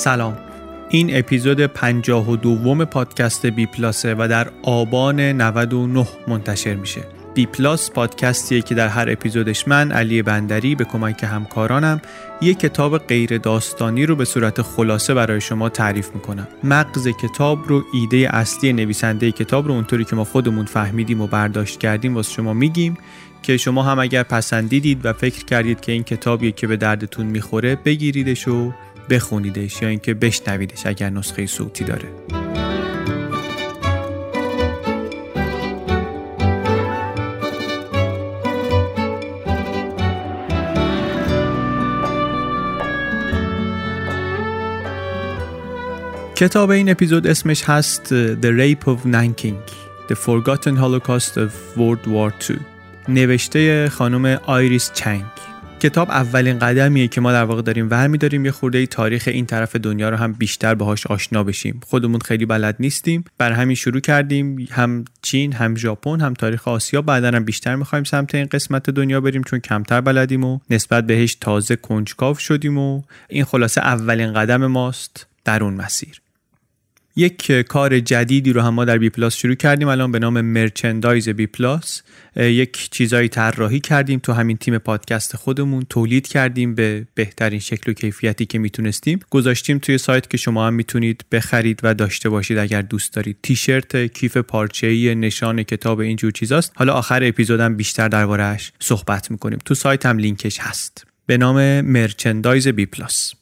سلام. این اپیزود 52 پادکست بی پلاسه و در آبان 99 منتشر میشه. بی پلاس پادکستیه که در هر اپیزودش من علی بندری به کمک همکارانم یک کتاب غیر داستانی رو به صورت خلاصه برای شما تعریف می‌کنم. مغز کتاب رو ایده اصلی نویسنده کتاب رو اونطوری که ما خودمون فهمیدیم و برداشت کردیم واسه شما میگیم که شما هم اگر پسندیدید و فکر کردید که این کتابیه که به دردتون می‌خوره بگیریدش و بخونیدش یا اینکه بشنویدش اگر نسخه صوتی داره. کتاب این اپیزود اسمش هست The Rape of Nanking The Forgotten Holocaust of World War II نوشته خانم آیریس چنگ. کتاب اولین قدمیه که ما در واقع داریم ور میداریم یه خورده تاریخ این طرف دنیا رو هم بیشتر باهاش آشنا بشیم. خودمون خیلی بلد نیستیم. بر همین شروع کردیم. هم چین هم ژاپن هم تاریخ آسیا. بعدا هم بیشتر می‌خوایم سمت این قسمت دنیا بریم چون کمتر بلدیم و نسبت بهش تازه کنجکاو شدیم و این خلاصه اولین قدم ماست. در اون مسیر. یک کار جدیدی رو هم ما در بی پلاس شروع کردیم. الان به نام merchandise بی پلاس یک چیزایی طراحی کردیم تو همین تیم پادکست خودمون. تولید کردیم به بهترین شکل و کیفیتی که می‌تونستیم. گذاشتیم توی سایت که شما هم می‌تونید بخرید و داشته باشید اگر دوست دارید. تیشرت کیف پارچه‌ای نشان کتاب اینجور چیزاست. حالا آخر اپیزودم بیشتر دربارهش صحبت می‌کنیم. تو سایت هم لینکش هست. به نام merchandise بی پلاس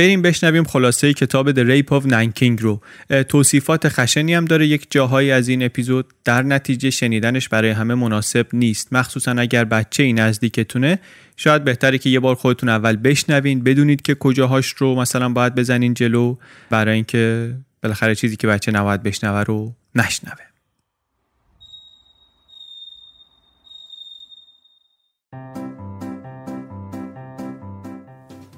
بریم بشنویم خلاصه کتاب The Rape of Nanking رو. توصیفات خشنی هم داره. یک جاهایی از این اپیزود در نتیجه شنیدنش برای همه مناسب نیست. مخصوصا اگر بچه ای نزدیکتونه شاید بهتره که یه بار خودتون اول بشنوین بدونید که کجاهاش رو مثلا باید بزنین جلو برای اینکه بالاخره چیزی که بچه نباید بشنوه رو نشنوه.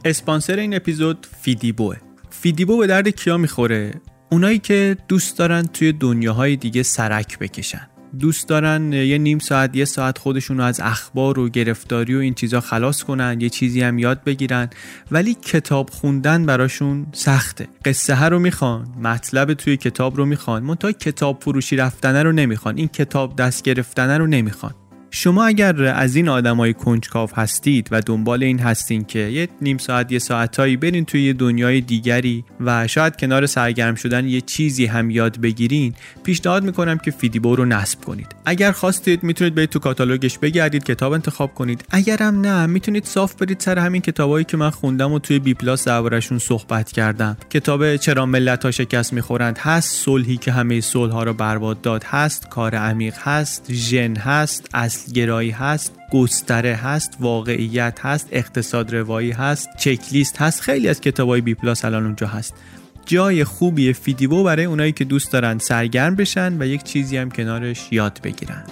اسپانسر این اپیزود فیدیبوه. فیدیبو به درد کیا می‌خوره؟ اونایی که دوست دارن توی دنیاهای دیگه سرک بکشن. دوست دارن یه نیم ساعت یه ساعت خودشون رو از اخبار و گرفتاری و این چیزا خلاص کنن یه چیزی هم یاد بگیرن. ولی کتاب خوندن براشون سخته. قصه ها رو می‌خوان مطلب توی کتاب رو می‌خوان منتها کتاب فروشی رفتنه رو نمی‌خوان. این کتاب دست گرفتنه رو نمی‌خوان. شما اگر از این آدمای کنجکاو هستید و دنبال این هستین که یه نیم ساعت یه ساعتایی برین توی یه دنیای دیگری و شاید کنار سرگرم شدن یه چیزی هم یاد بگیرین پیشنهاد می‌کنم که فیدیبو رو نصب کنید. اگر خواستید می‌تونید برید تو کاتالوگش بگردید کتاب انتخاب کنید. اگرم نه می‌تونید صاف برید سر همین کتابایی که من خوندم و توی بی پلاس دربارشون صحبت کردم. کتاب چرا ملت ها شکست می‌خورند هست صلحی که همه صلح ها رو برباد داد هست کار عمیق هست ژن هست اصل گرایی هست گستره هست واقعیت هست اقتصاد روایی هست چکلیست هست خیلی از های بی پلاس الان اونجا هست جای خوبی فیدیو برای اونایی که دوست دارن سرگرم بشن و یک چیزی هم کنارش یاد بگیرن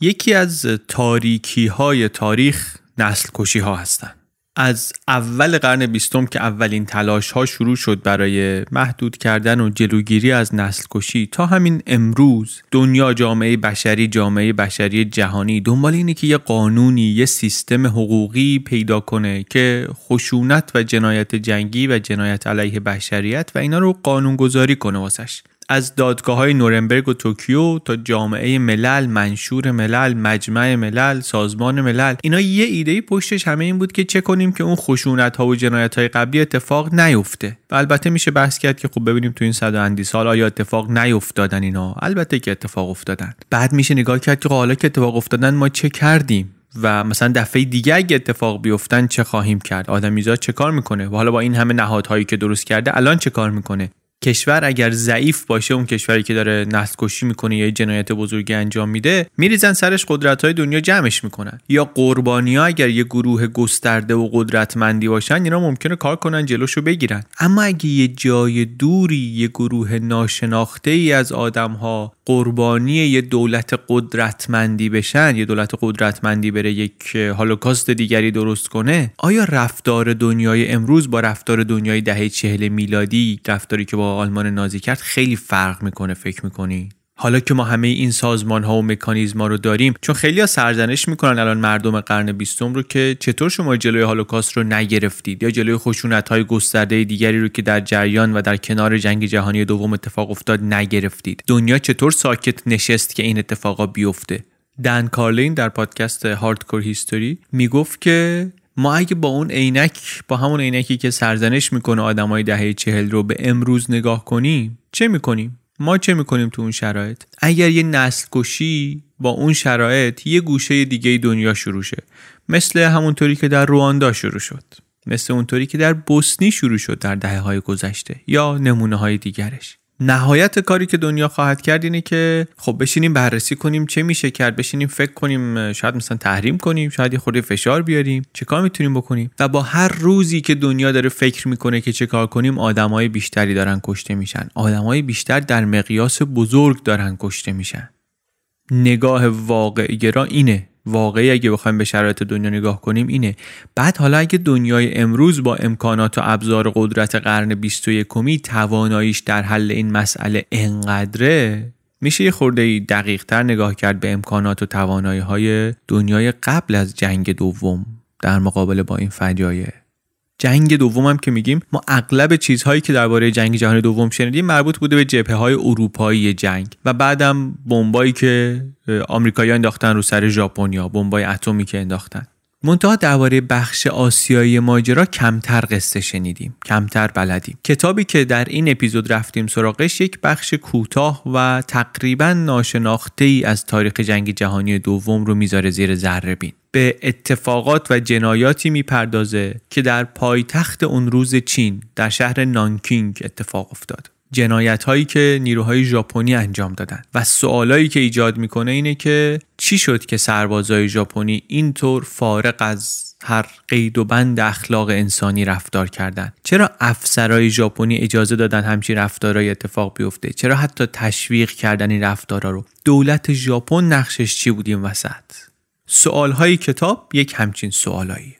یکی از تاریکی های تاریخ نسل کشی ها هستند. از اول قرن بیستم که اولین تلاش ها شروع شد برای محدود کردن و جلوگیری از نسل کشی تا همین امروز دنیا جامعه بشری جامعه بشری جهانی دنبال اینه که یه قانونی یه سیستم حقوقی پیدا کنه که خشونت و جنایت جنگی و جنایت علیه بشریت و اینا رو قانونگذاری کنه واسش. از دادگاه های نورنبرگ و توکیو تا جامعه ملل منشور ملل مجمع ملل سازمان ملل اینا یه ایده پشتش همه این بود که چه کنیم که اون خشونت ها و جنایت های قبلی اتفاق نیفته. و البته میشه بحث کرد که خب ببینیم تو این صد اندی سال آیا اتفاق نیفتادن اینا؟ البته که اتفاق افتادن. بعد میشه نگاه کرد که حالا که اتفاق افتادن ما چه کردیم؟ و مثلا دفعه دیگه اگه اتفاق بیفتن چه خواهیم کرد؟ آدمیزاد چه کار می‌کنه؟ و حالا با این همه نهادهایی که درست کرده الان چه کار می‌کنه؟ کشور اگر ضعیف باشه اون کشوری که داره نسل کشی می‌کنه یا جنایت بزرگی انجام میده میریزن سرش قدرت های دنیا جمعش می‌کنن. یا قربانی ها اگر یه گروه گسترده و قدرتمندی باشن اینا ممکنه کار کنن جلوشو بگیرن. اما اگه یه جای دوری یه گروه ناشناخته ای از آدم ها قربانی یه دولت قدرتمندی بشن یه دولت قدرتمندی بره یک هولوکاست دیگری درست کنه آیا رفتار دنیای امروز با رفتار دنیای دهه چهل میلادی رفتاری که با آلمان نازی کرد خیلی فرق می‌کنه فکر می‌کنی؟ حالا که ما همه این سازمان ها و مکانیزم ها رو داریم چون خیلی ها سرزنش می‌کنن الان مردم قرن بیستم رو که چطور شما جلوی هولوکاست رو نگرفتید؟ یا جلوی خشونت های گسترده دیگری رو که در جریان و در کنار جنگ جهانی دوم اتفاق افتاد نگرفتید؟ دنیا چطور ساکت نشست که این اتفاقا بیفته؟ دن کارلین در پادکست هاردکور هیستوری می‌گفت که ما اگه با اون عینک با همون عینکی که سرزنش می‌کنه آدمای دهه چهل رو به امروز نگاه کنیم چه می‌کنیم؟ ما چه می‌کنیم تو اون شرایط؟ اگر یه نسل کشی با اون شرایط یه گوشه دیگه دنیا شروع شه. مثل همونطوری که در رواندا شروع شد. مثل اونطوری که در بوسنی شروع شد در دهه های گذشته یا نمونه های دیگرش. نهایت کاری که دنیا خواهد کرد اینه که خب بشینیم بررسی کنیم چه میشه کرد بشینیم فکر کنیم شاید مثلا تحریم کنیم شاید یه خورده فشار بیاریم چه کار می‌تونیم بکنیم؟ و با هر روزی که دنیا داره فکر می‌کنه که چه کار کنیم آدمای بیشتری دارن کشته میشن. آدمای بیشتر در مقیاس بزرگ دارن کشته میشن. نگاه واقع گرا اینه. واقعی اگه بخوایم به شرایط دنیا نگاه کنیم اینه. بعد حالا اگه دنیای امروز با امکانات و ابزار قدرت قرن 21 کمی تواناییش در حل این مسئله انقدره میشه یه خورده دقیق تر نگاه کرد به امکانات و توانایی های دنیای قبل از جنگ دوم در مقابله با این فجایع. جنگ دوم هم که میگیم ما اغلب چیزهایی که درباره جنگ جهانی دوم شنیدیم مربوط بوده به جبهه های اروپایی جنگ و بعدم بمبایی که آمریکایی‌ها انداختن رو سر ژاپنیا بمبای اتمی که انداختن. منتها درباره بخش آسیایی ماجرا کمتر قصه شنیدیم کمتر بلدیم. کتابی که در این اپیزود رفتیم سراغش یک بخش کوتاه و تقریبا ناشناخته ای از تاریخ جنگ جهانی دوم رو می‌ذاره زیر ذره بین. به اتفاقات و جنایاتی می‌پردازه که در پایتخت اون روز چین در شهر نانکینگ اتفاق افتاد. جنایت هایی که نیروهای ژاپنی انجام دادن و سوالایی که ایجاد می‌کنه اینه که چی شد که سربازای ژاپنی اینطور فارق از هر قید و بند اخلاق انسانی رفتار کردن چرا افسرهای ژاپنی اجازه دادن همچین رفتارهای اتفاق بیفته؟ چرا حتی تشویق کردن این رفتارها رو؟ دولت ژاپن نقشش چی بود این وسط؟ سوالهای کتاب یک همچین سوالایی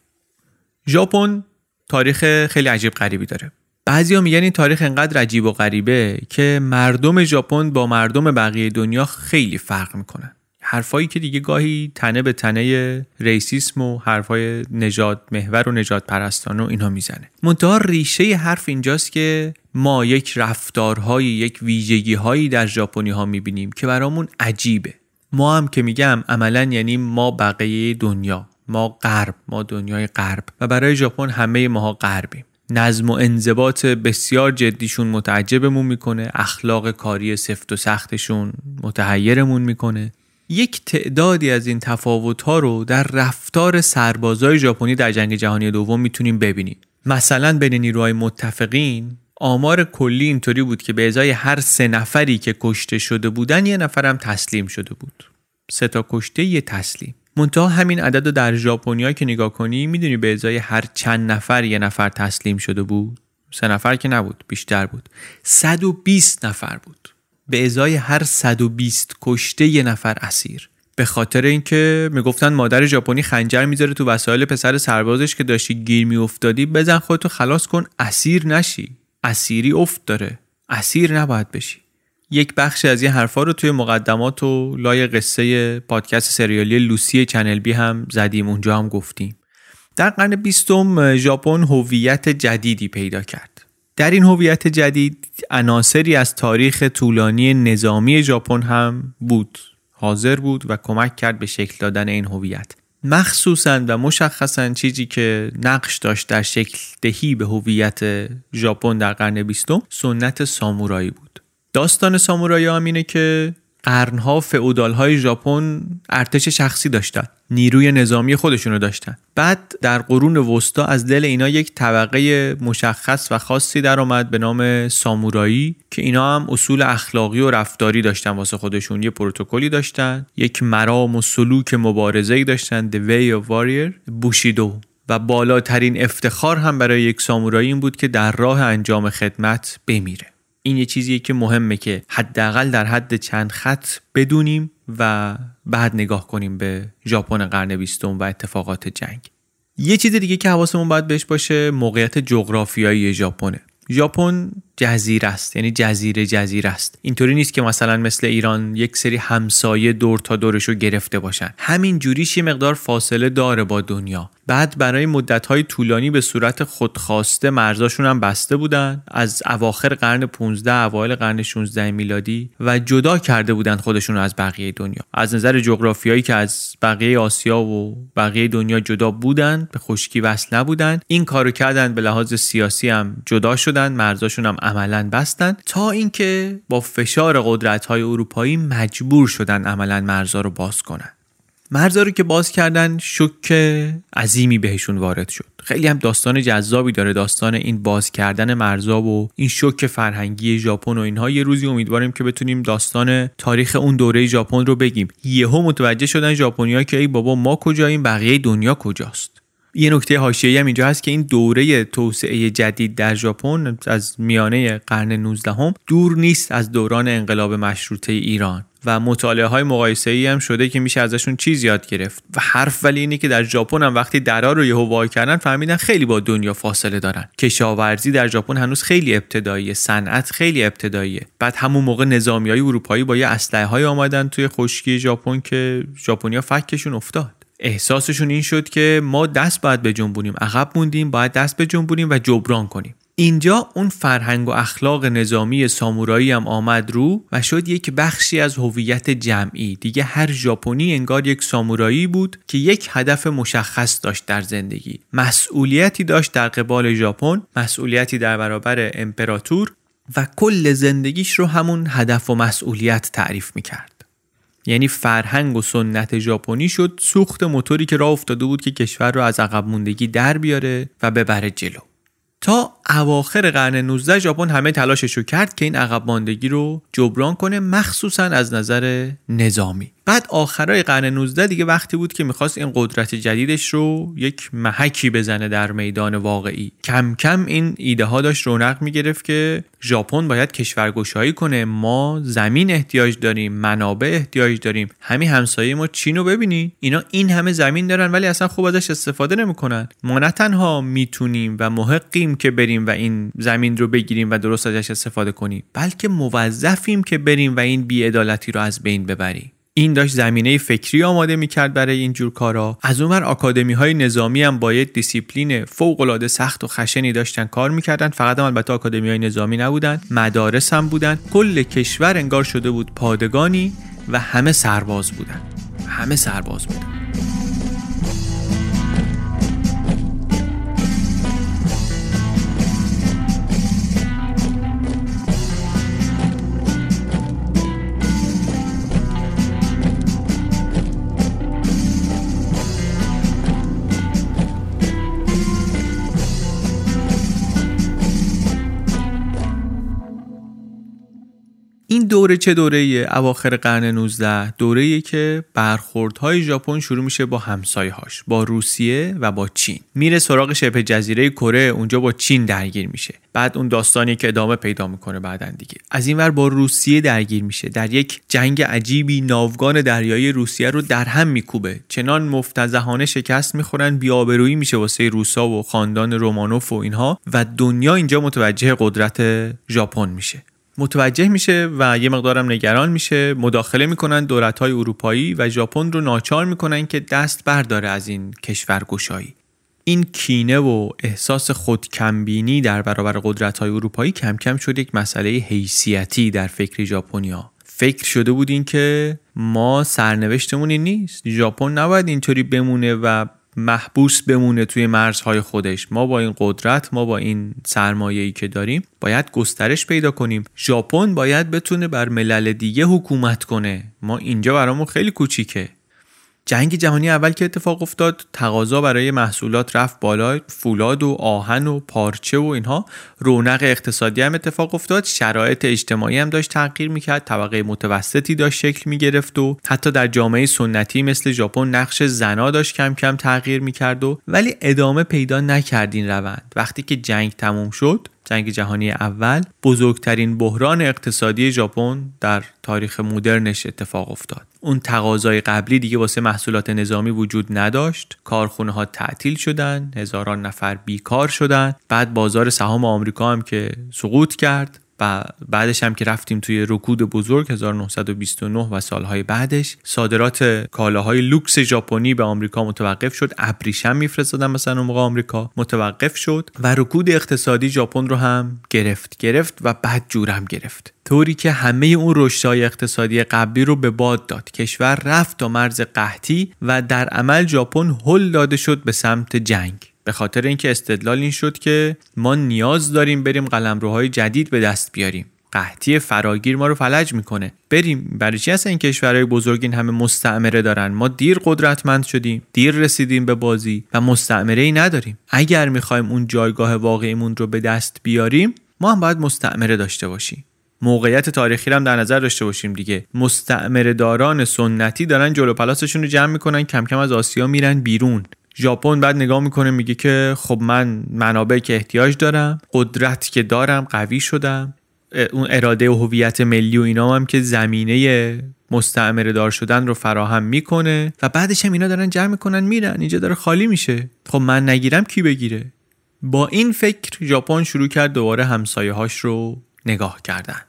ژاپن تاریخ خیلی عجیب غریبی داره. بعضیا میگن این تاریخ انقدر عجیب و غریبه که مردم ژاپن با مردم بقیه دنیا خیلی فرق می‌کنن. حرفایی که دیگه گاهی تنه به تنه ریسیسم و حرفای نجات محور و نجات پرستان و اینا می‌زنه. منتها ریشه حرف اینجاست که ما یک رفتارهایی یک ویژگی هایی در ژاپنی ها می‌بینیم که برامون عجیبه. ما هم که میگم عملا یعنی ما بقیه دنیا ما غرب ما دنیای غرب و برای ژاپن همه ماها غربیم. نظم و انضباط بسیار جدیشون متعجبمون می‌کنه اخلاق کاری سفت و سختشون متحیرمون می‌کنه. یک تعدادی از این تفاوت ها رو در رفتار سربازای ژاپنی در جنگ جهانی دوم می‌تونیم ببینیم. مثلا بین نیروهای متفقین آمار کلی اینطوری بود که به ازای هر سه نفری که کشته شده بودن یه نفرم تسلیم شده بود. سه تا کشته یه تسلیم. منتها همین عدد رو در ژاپنیا که نگاه کنی می‌دونی به ازای هر چند نفر یه نفر تسلیم شده بود؟ سه نفر که نبود بیشتر بود. 120 نفر بود. به ازای هر 120 کشته یه نفر اسیر. به خاطر اینکه می‌گفتن مادر ژاپنی خنجر می‌ذاره تو وسایل پسر سربازش که داشتی گیر میافتادی بزن خودتو خلاص کن اسیر نشی. اسیری افت داره. اسیر نباید بشی. یک بخش از این حرفا رو توی مقدمات و لای قصه پادکست سریالی لوسی چنل بی هم زدیم اونجا هم گفتیم. در قرن بیستم ژاپن هویت جدیدی پیدا کرد. در این هویت جدید عناصری از تاریخ طولانی نظامی ژاپن هم بود حاضر بود و کمک کرد به شکل دادن این هویت. مخصوصا و مشخصا چیزی که نقش داشت در شکل دهی به هویت ژاپن در قرن بیستم سنت سامورایی بود. داستان سامورایی هم که قرنها های ژاپن ارتش شخصی داشتن نیروی نظامی خودشونو داشتن. بعد در قرون وسطا از دل اینا یک طبقه مشخص و خاصی در آمد به نام سامورایی که اینا هم اصول اخلاقی و رفتاری داشتن واسه خودشون یه پروتکلی داشتن یک مرام و سلوک مبارزه‌ای داشتن The Way of Warrior بوشیدو. و بالاترین افتخار هم برای یک سامورایی این بود که در راه انجام خدمت بمیره. این یه چیزیه که مهمه که حداقل در حد چند خط بدونیم و بعد نگاه کنیم به ژاپن قرن بیستم و اتفاقات جنگ. یه چیز دیگه که حواسمون باید بهش باشه موقعیت جغرافیایی ژاپنه. ژاپن جزیره است یعنی جزیره جزیره است. اینطوری نیست که مثلا مثل ایران یک سری همسایه دور تا دورشو گرفته باشن. همین جوریش یه مقدار فاصله داره با دنیا. بعد برای مدت‌های طولانی به صورت خودخواسته مرزاشون هم بسته بودن. از اواخر قرن 15 اوایل قرن 16 میلادی و جدا کرده بودن خودشون رو از بقیه دنیا. از نظر جغرافیایی که از بقیه آسیا و بقیه دنیا جدا بودن به خشکی وصل نبودن. این کارو کردن به لحاظ سیاسی هم جدا شدن مرزاشون هم عملا بستن تا اینکه با فشار قدرت‌های اروپایی مجبور شدن عملا مرزا رو باز کنن. مرزا رو که باز کردن شک عظیمی بهشون وارد شد. خیلی هم داستان جذابی داره داستان این باز کردن مرزا و این شک فرهنگی ژاپن و اینها. یه روزی امیدواریم که بتونیم داستان تاریخ اون دوره ژاپن رو بگیم. یهو متوجه شدن ژاپنیا که ای بابا ما کجاییم؟ بقیه دنیا کجاست؟ یه نکته حاشیه‌ای هم اینجا هست که این دوره توسعه جدید در ژاپن از میانه قرن 19 هم دور نیست از دوران انقلاب مشروطه ایران و مطالعه های مقایسه ای هم شده که میشه ازشون چیز یاد گرفت. و حرف ولی اینه که در ژاپن هم وقتی درا رو یهو وا کردن فهمیدن خیلی با دنیا فاصله دارن. کشاورزی در ژاپن هنوز خیلی ابتداییه. صنعت خیلی ابتداییه. بعد همون موقع نظامی های اروپایی با یه اسلحه های آمدن توی خشکی ژاپن که ژاپنیا فکشون افتاد. احساسشون این شد که ما دست باید به جنبونیم عقب موندیم باید دست به جنبونیم و جبران کنیم. اینجا اون فرهنگ و اخلاق نظامی سامورایی هم آمد رو و شد یک بخشی از هویت جمعی. دیگه هر ژاپنی انگار یک سامورایی بود که یک هدف مشخص داشت در زندگی. مسئولیتی داشت در قبال ژاپن مسئولیتی در برابر امپراتور و کل زندگیش رو همون هدف و مسئولیت تعریف می‌کرد. یعنی فرهنگ و سنت ژاپنی شد سوخت موتوری که راه افتاده بود که کشور رو از عقب موندگی در بیاره و ببره جلو. تا اواخر قرن 19 ژاپن همه تلاشش رو کرد که این عقب ماندگی رو جبران کنه مخصوصا از نظر نظامی. بعد آخرای قرن 19 دیگه وقتی بود که می‌خواست این قدرت جدیدش رو یک محکی بزنه در میدان واقعی. کم کم این ایده ها داشت رونق می‌گرفت که ژاپن باید کشورگشایی کنه. ما زمین احتیاج داریم منابع احتیاج داریم. همین همسایه ما چین رو ببینی. اینا این همه زمین دارن ولی اصلا خوب ازش استفاده نمی‌کنن. ما نه تنها می‌تونیم و محقیم که بریم و این زمین رو بگیریم و درست ازش استفاده کنیم بلکه موظفیم که بریم و این بیعدالتی رو از بین ببریم. این داشت زمینه فکری آماده می‌کرد برای این جور کارا. از اونور آکادمی های نظامی هم باید دیسیپلین فوق العاده سخت و خشنی داشتن کار می‌کردن. فقط هم البته آکادمی های نظامی نبودن مدارس هم بودن. کل کشور انگار شده بود پادگانی و همه سرباز بودن. همه سرباز بودن. دوره چه دوره اواخر قرن 19 دوره که برخوردهای ژاپن شروع میشه با همسایه‌هاش با روسیه و با چین. میره سراغ شبه جزیره کره اونجا با چین درگیر میشه. بعد اون داستانی که ادامه پیدا می‌کنه بعدا دیگه. از این ور با روسیه درگیر میشه. در یک جنگ عجیبی ناوگان دریایی روسیه رو در هم میکوبه. چنان مفتزهانه شکست می‌خورن بیابرویی میشه واسه روسا و خاندان رومانوف و اینها و دنیا اینجا متوجه قدرت ژاپن میشه. متوجه میشه و یه مقدارم نگران میشه. مداخله می‌کنن دولت های اروپایی و ژاپن رو ناچار می‌کنن که دست برداره از این کشورگشایی. این کینه و احساس خودکمبینی در برابر قدرت های اروپایی کم کم شد یک مسئله حیثیتی در فکر ژاپنیا. فکر شده بود این که ما سرنوشتمون این نیست. ژاپن نباید اینطوری بمونه و محبوس بمونه توی مرزهای خودش. ما با این قدرت ما با این سرمایه‌ای که داریم باید گسترش پیدا کنیم. ژاپن باید بتونه بر ملل دیگه حکومت کنه. ما اینجا برامون خیلی کوچیکه. جنگ جهانی اول که اتفاق افتاد تقاضا برای محصولات رفت بالا فولاد و آهن و پارچه و اینها. رونق اقتصادی هم اتفاق افتاد شرایط اجتماعی هم داشت تغییر می‌کرد طبقه متوسطی داشت شکل می‌گرفت و حتی در جامعه سنتی مثل ژاپن نقش زنا داشت کم کم تغییر می‌کرد و ولی ادامه پیدا نکرد این روند. وقتی که جنگ تموم شد جنگ جهانی اول بزرگترین بحران اقتصادی ژاپن در تاریخ مدرنش اتفاق افتاد. اون تقاضای قبلی دیگه واسه محصولات نظامی وجود نداشت. کارخونه ها تعطیل شدن هزاران نفر بیکار شدن. بعد بازار سهام آمریکا هم که سقوط کرد. و بعدش هم که رفتیم توی رکود بزرگ 1929 و سالهای بعدش صادرات کالاهای لوکس ژاپنی به آمریکا متوقف شد. ابریشم میفرستادن مثلا اون موقع آمریکا. متوقف شد و رکود اقتصادی ژاپن رو هم گرفت گرفت و بعد جورم گرفت. طوری که همه اون رشدهای اقتصادی قبلی رو به باد داد. کشور رفت تا مرز قحطی و در عمل ژاپن هل داده شد به سمت جنگ. به خاطر اینکه استدلال این شد که ما نیاز داریم بریم قلمروهای جدید به دست بیاریم. قحطی فراگیر ما رو فلج می‌کنه. بریم. برای چی اصلا این کشورهای بزرگ این همه مستعمره دارن؟ ما دیر قدرتمند شدیم دیر رسیدیم به بازی و مستعمره ای نداریم. اگر می‌خوایم اون جایگاه واقعیمون رو به دست بیاریم ما هم باید مستعمره داشته باشیم. موقعیت تاریخی هم در نظر داشته باشیم دیگه. مستعمره داران سنتی دارن جلو پلاسشون رو جمع می‌کنن کم کم از آسیا میرن بیرون. ژاپن بعد نگاه می‌کنه میگه که خب من منابع که احتیاج دارم قدرت که دارم قوی شدم. اون اراده و هویت ملی و اینا هم که زمینه مستعمره دار شدن رو فراهم می‌کنه و بعدش هم اینا دارن جمع می‌کنن میرن. اینجا داره خالی میشه. خب من نگیرم کی بگیره؟ با این فکر ژاپن شروع کرد دوباره همسایه هاش رو نگاه کردن.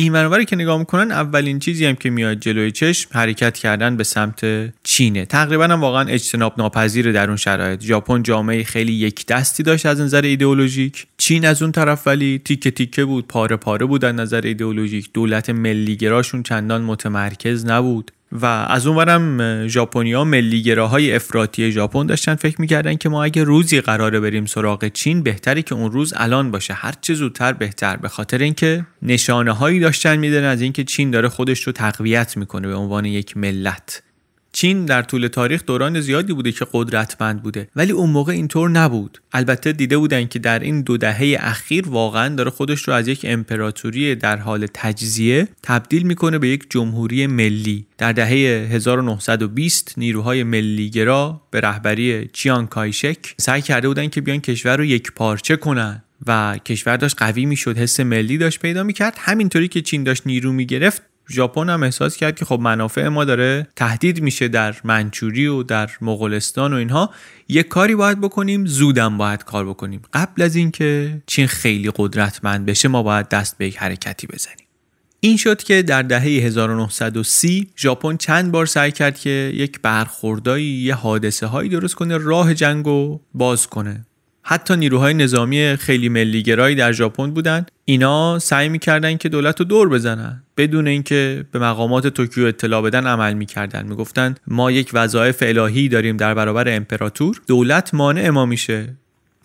این ورانوری که نگاه می‌کنن اولین چیزی هم که میاد جلوی چشم حرکت کردن به سمت چینه. تقریبا هم واقعا اجتناب ناپذیر در اون شرایط. ژاپن جامعه خیلی یک دستی داشت از نظر ایدئولوژیک. چین از اون طرف ولی تیکه تیکه بود پاره پاره بود از نظر ایدئولوژیک. دولت ملیگراشون چندان متمرکز نبود. و از اونورم ژاپنیا ملیگراهای افراطی ژاپن داشتن فکر می‌کردن که ما اگه روزی قراره بریم سراغ چین بهتری که اون روز الان باشه. هر چه زودتر بهتر. به خاطر اینکه نشانه هایی داشتن میدن از اینکه چین داره خودش رو تقویت می‌کنه به عنوان یک ملت. چین در طول تاریخ دوران زیادی بوده که قدرتمند بوده ولی اون موقع اینطور نبود. البته دیده بودن که در این دو دهه اخیر واقعا داره خودش رو از یک امپراتوری در حال تجزیه تبدیل می‌کنه به یک جمهوری ملی. در دهه 1920 نیروهای ملیگرا به رهبری چیان کایشک سعی کرده بودن که بیان کشور رو یک پارچه کنن و کشور داشت قوی می‌شد حس ملی داشت پیدا می‌کرد. همینطوری که چین داشت نیرو می‌گرفت ژاپن هم احساس کرد که خب منافع ما داره تهدید میشه در منچوری و در مغولستان و اینها. یک کاری باید بکنیم زودم باید کار بکنیم. قبل از اینکه چین خیلی قدرتمند بشه ما باید دست به یک حرکتی بزنیم. این شد که در دهه 1930 ژاپن چند بار سعی کرد که یک برخوردایی یه حادثه هایی درست کنه راه جنگ رو باز کنه. حتی نیروهای نظامی خیلی ملیگرایی در ژاپن بودند اینا سعی می‌کردن که دولت رو دور بزنن بدون اینکه به مقامات توکیو اطلاع بدن عمل می‌کردن. می‌گفتند ما یک وظایف الهی داریم در برابر امپراتور دولت مانع ما میشه.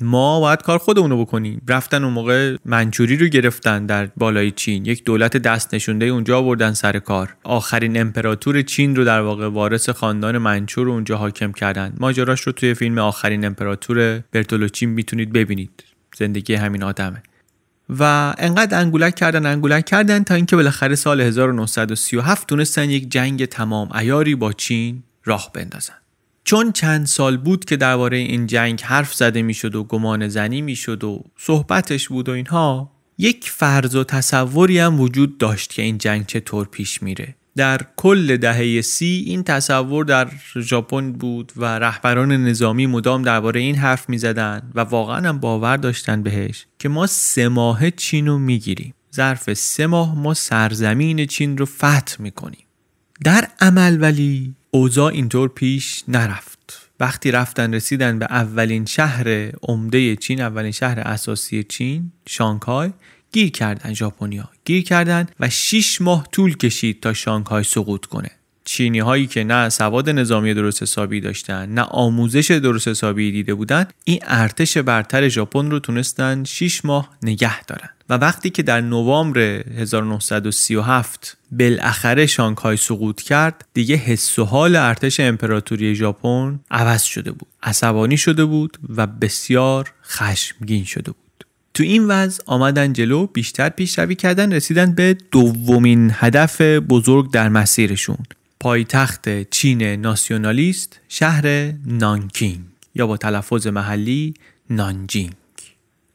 ما باید کار خودمونو بکنیم. رفتن اون موقع منچوری رو گرفتن در بالای چین. یک دولت دست نشونده اونجا بردن سر کار. آخرین امپراتور چین رو در واقع وارث خاندان منچور رو اونجا حاکم کردن. ماجراش رو توی فیلم آخرین امپراتور برتولوچین می‌تونید ببینید. زندگی همین آدمه. و انقدر انگولک کردن انگولک کردن تا اینکه بالاخره سال 1937 تونستن یک جنگ تمام ایاری با چین راه بندازن. چون چند سال بود که درباره این جنگ حرف زده می‌شد و گمان زنی می‌شد و صحبتش بود و اینها یک فرض و تصوری هم وجود داشت که این جنگ چطور پیش میره. در کل دهه سی این تصور در ژاپن بود و رهبران نظامی مدام درباره این حرف می‌زدن و واقعا هم باور داشتن بهش که ما سه ماه چین رو می‌گیریم. ظرف سه ماه ما سرزمین چین رو فتح می‌کنیم. در عمل ولی اوضاع اینطور پیش نرفت. وقتی رفتن رسیدن به اولین شهر عمده چین اولین شهر اساسی چین شانگهای گیر کردن ژاپنیا گیر کردن و 6 ماه طول کشید تا شانگهای سقوط کنه. چینی هایی که نه سواد نظامی درست حسابی داشتن نه آموزش درست حسابی دیده بودن این ارتش برتر ژاپن رو تونستن 6 ماه نگه دارن. و وقتی که در نوامبر 1937 بالاخره شانگهای سقوط کرد دیگه حس و حال ارتش امپراتوری ژاپن عوض شده بود عصبانی شده بود و بسیار خشمگین شده بود. تو این وضع آمدن جلو بیشتر پیشروی کردن رسیدن به دومین هدف بزرگ در مسیرشون. پایتخت چین ناسیونالیست شهر نانکینگ یا با تلفظ محلی نانجینگ.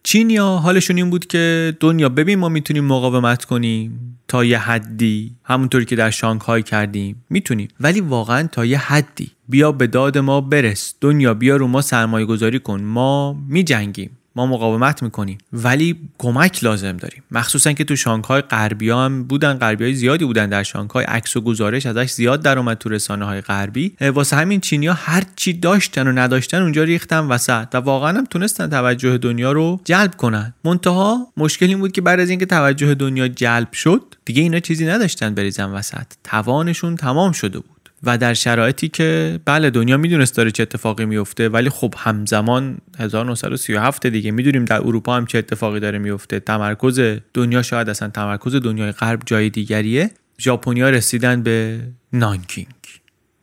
چینیا حالشون این بود که دنیا ببین ما می‌تونیم مقاومت کنیم تا یه حدی. همونطوری که در شانگهای کردیم. می‌تونیم. ولی واقعا تا یه حدی. بیا به داد ما برس. دنیا بیا رو ما سرمایه گذاری کن. ما میجنگیم. ما مقاومت می‌کنیم. ولی کمک لازم داریم. مخصوصا که تو شانگهای غربی هم بودن غربی های زیادی بودن در شانگهای. عکس و گزارش ازش زیاد در اومد تو رسانه های غربی واسه همین چینیا هر چی داشتن و نداشتن اونجا ریختن وسط و واقعا هم تونستن توجه دنیا رو جلب کنن. منتها مشکل این بود که بعد از اینکه توجه دنیا جلب شد دیگه اینا چیزی نداشتن بریزن وسط. توانشون تمام شده بود. و در شرایطی که بله دنیا می‌دونست داره چه اتفاقی میفته ولی خب همزمان 1937 دیگه می‌دونیم در اروپا هم چه اتفاقی داره میفته تمرکز دنیا شاید اصلا تمرکز دنیای غرب جای دیگریه. ژاپنیا رسیدن به نانکینگ.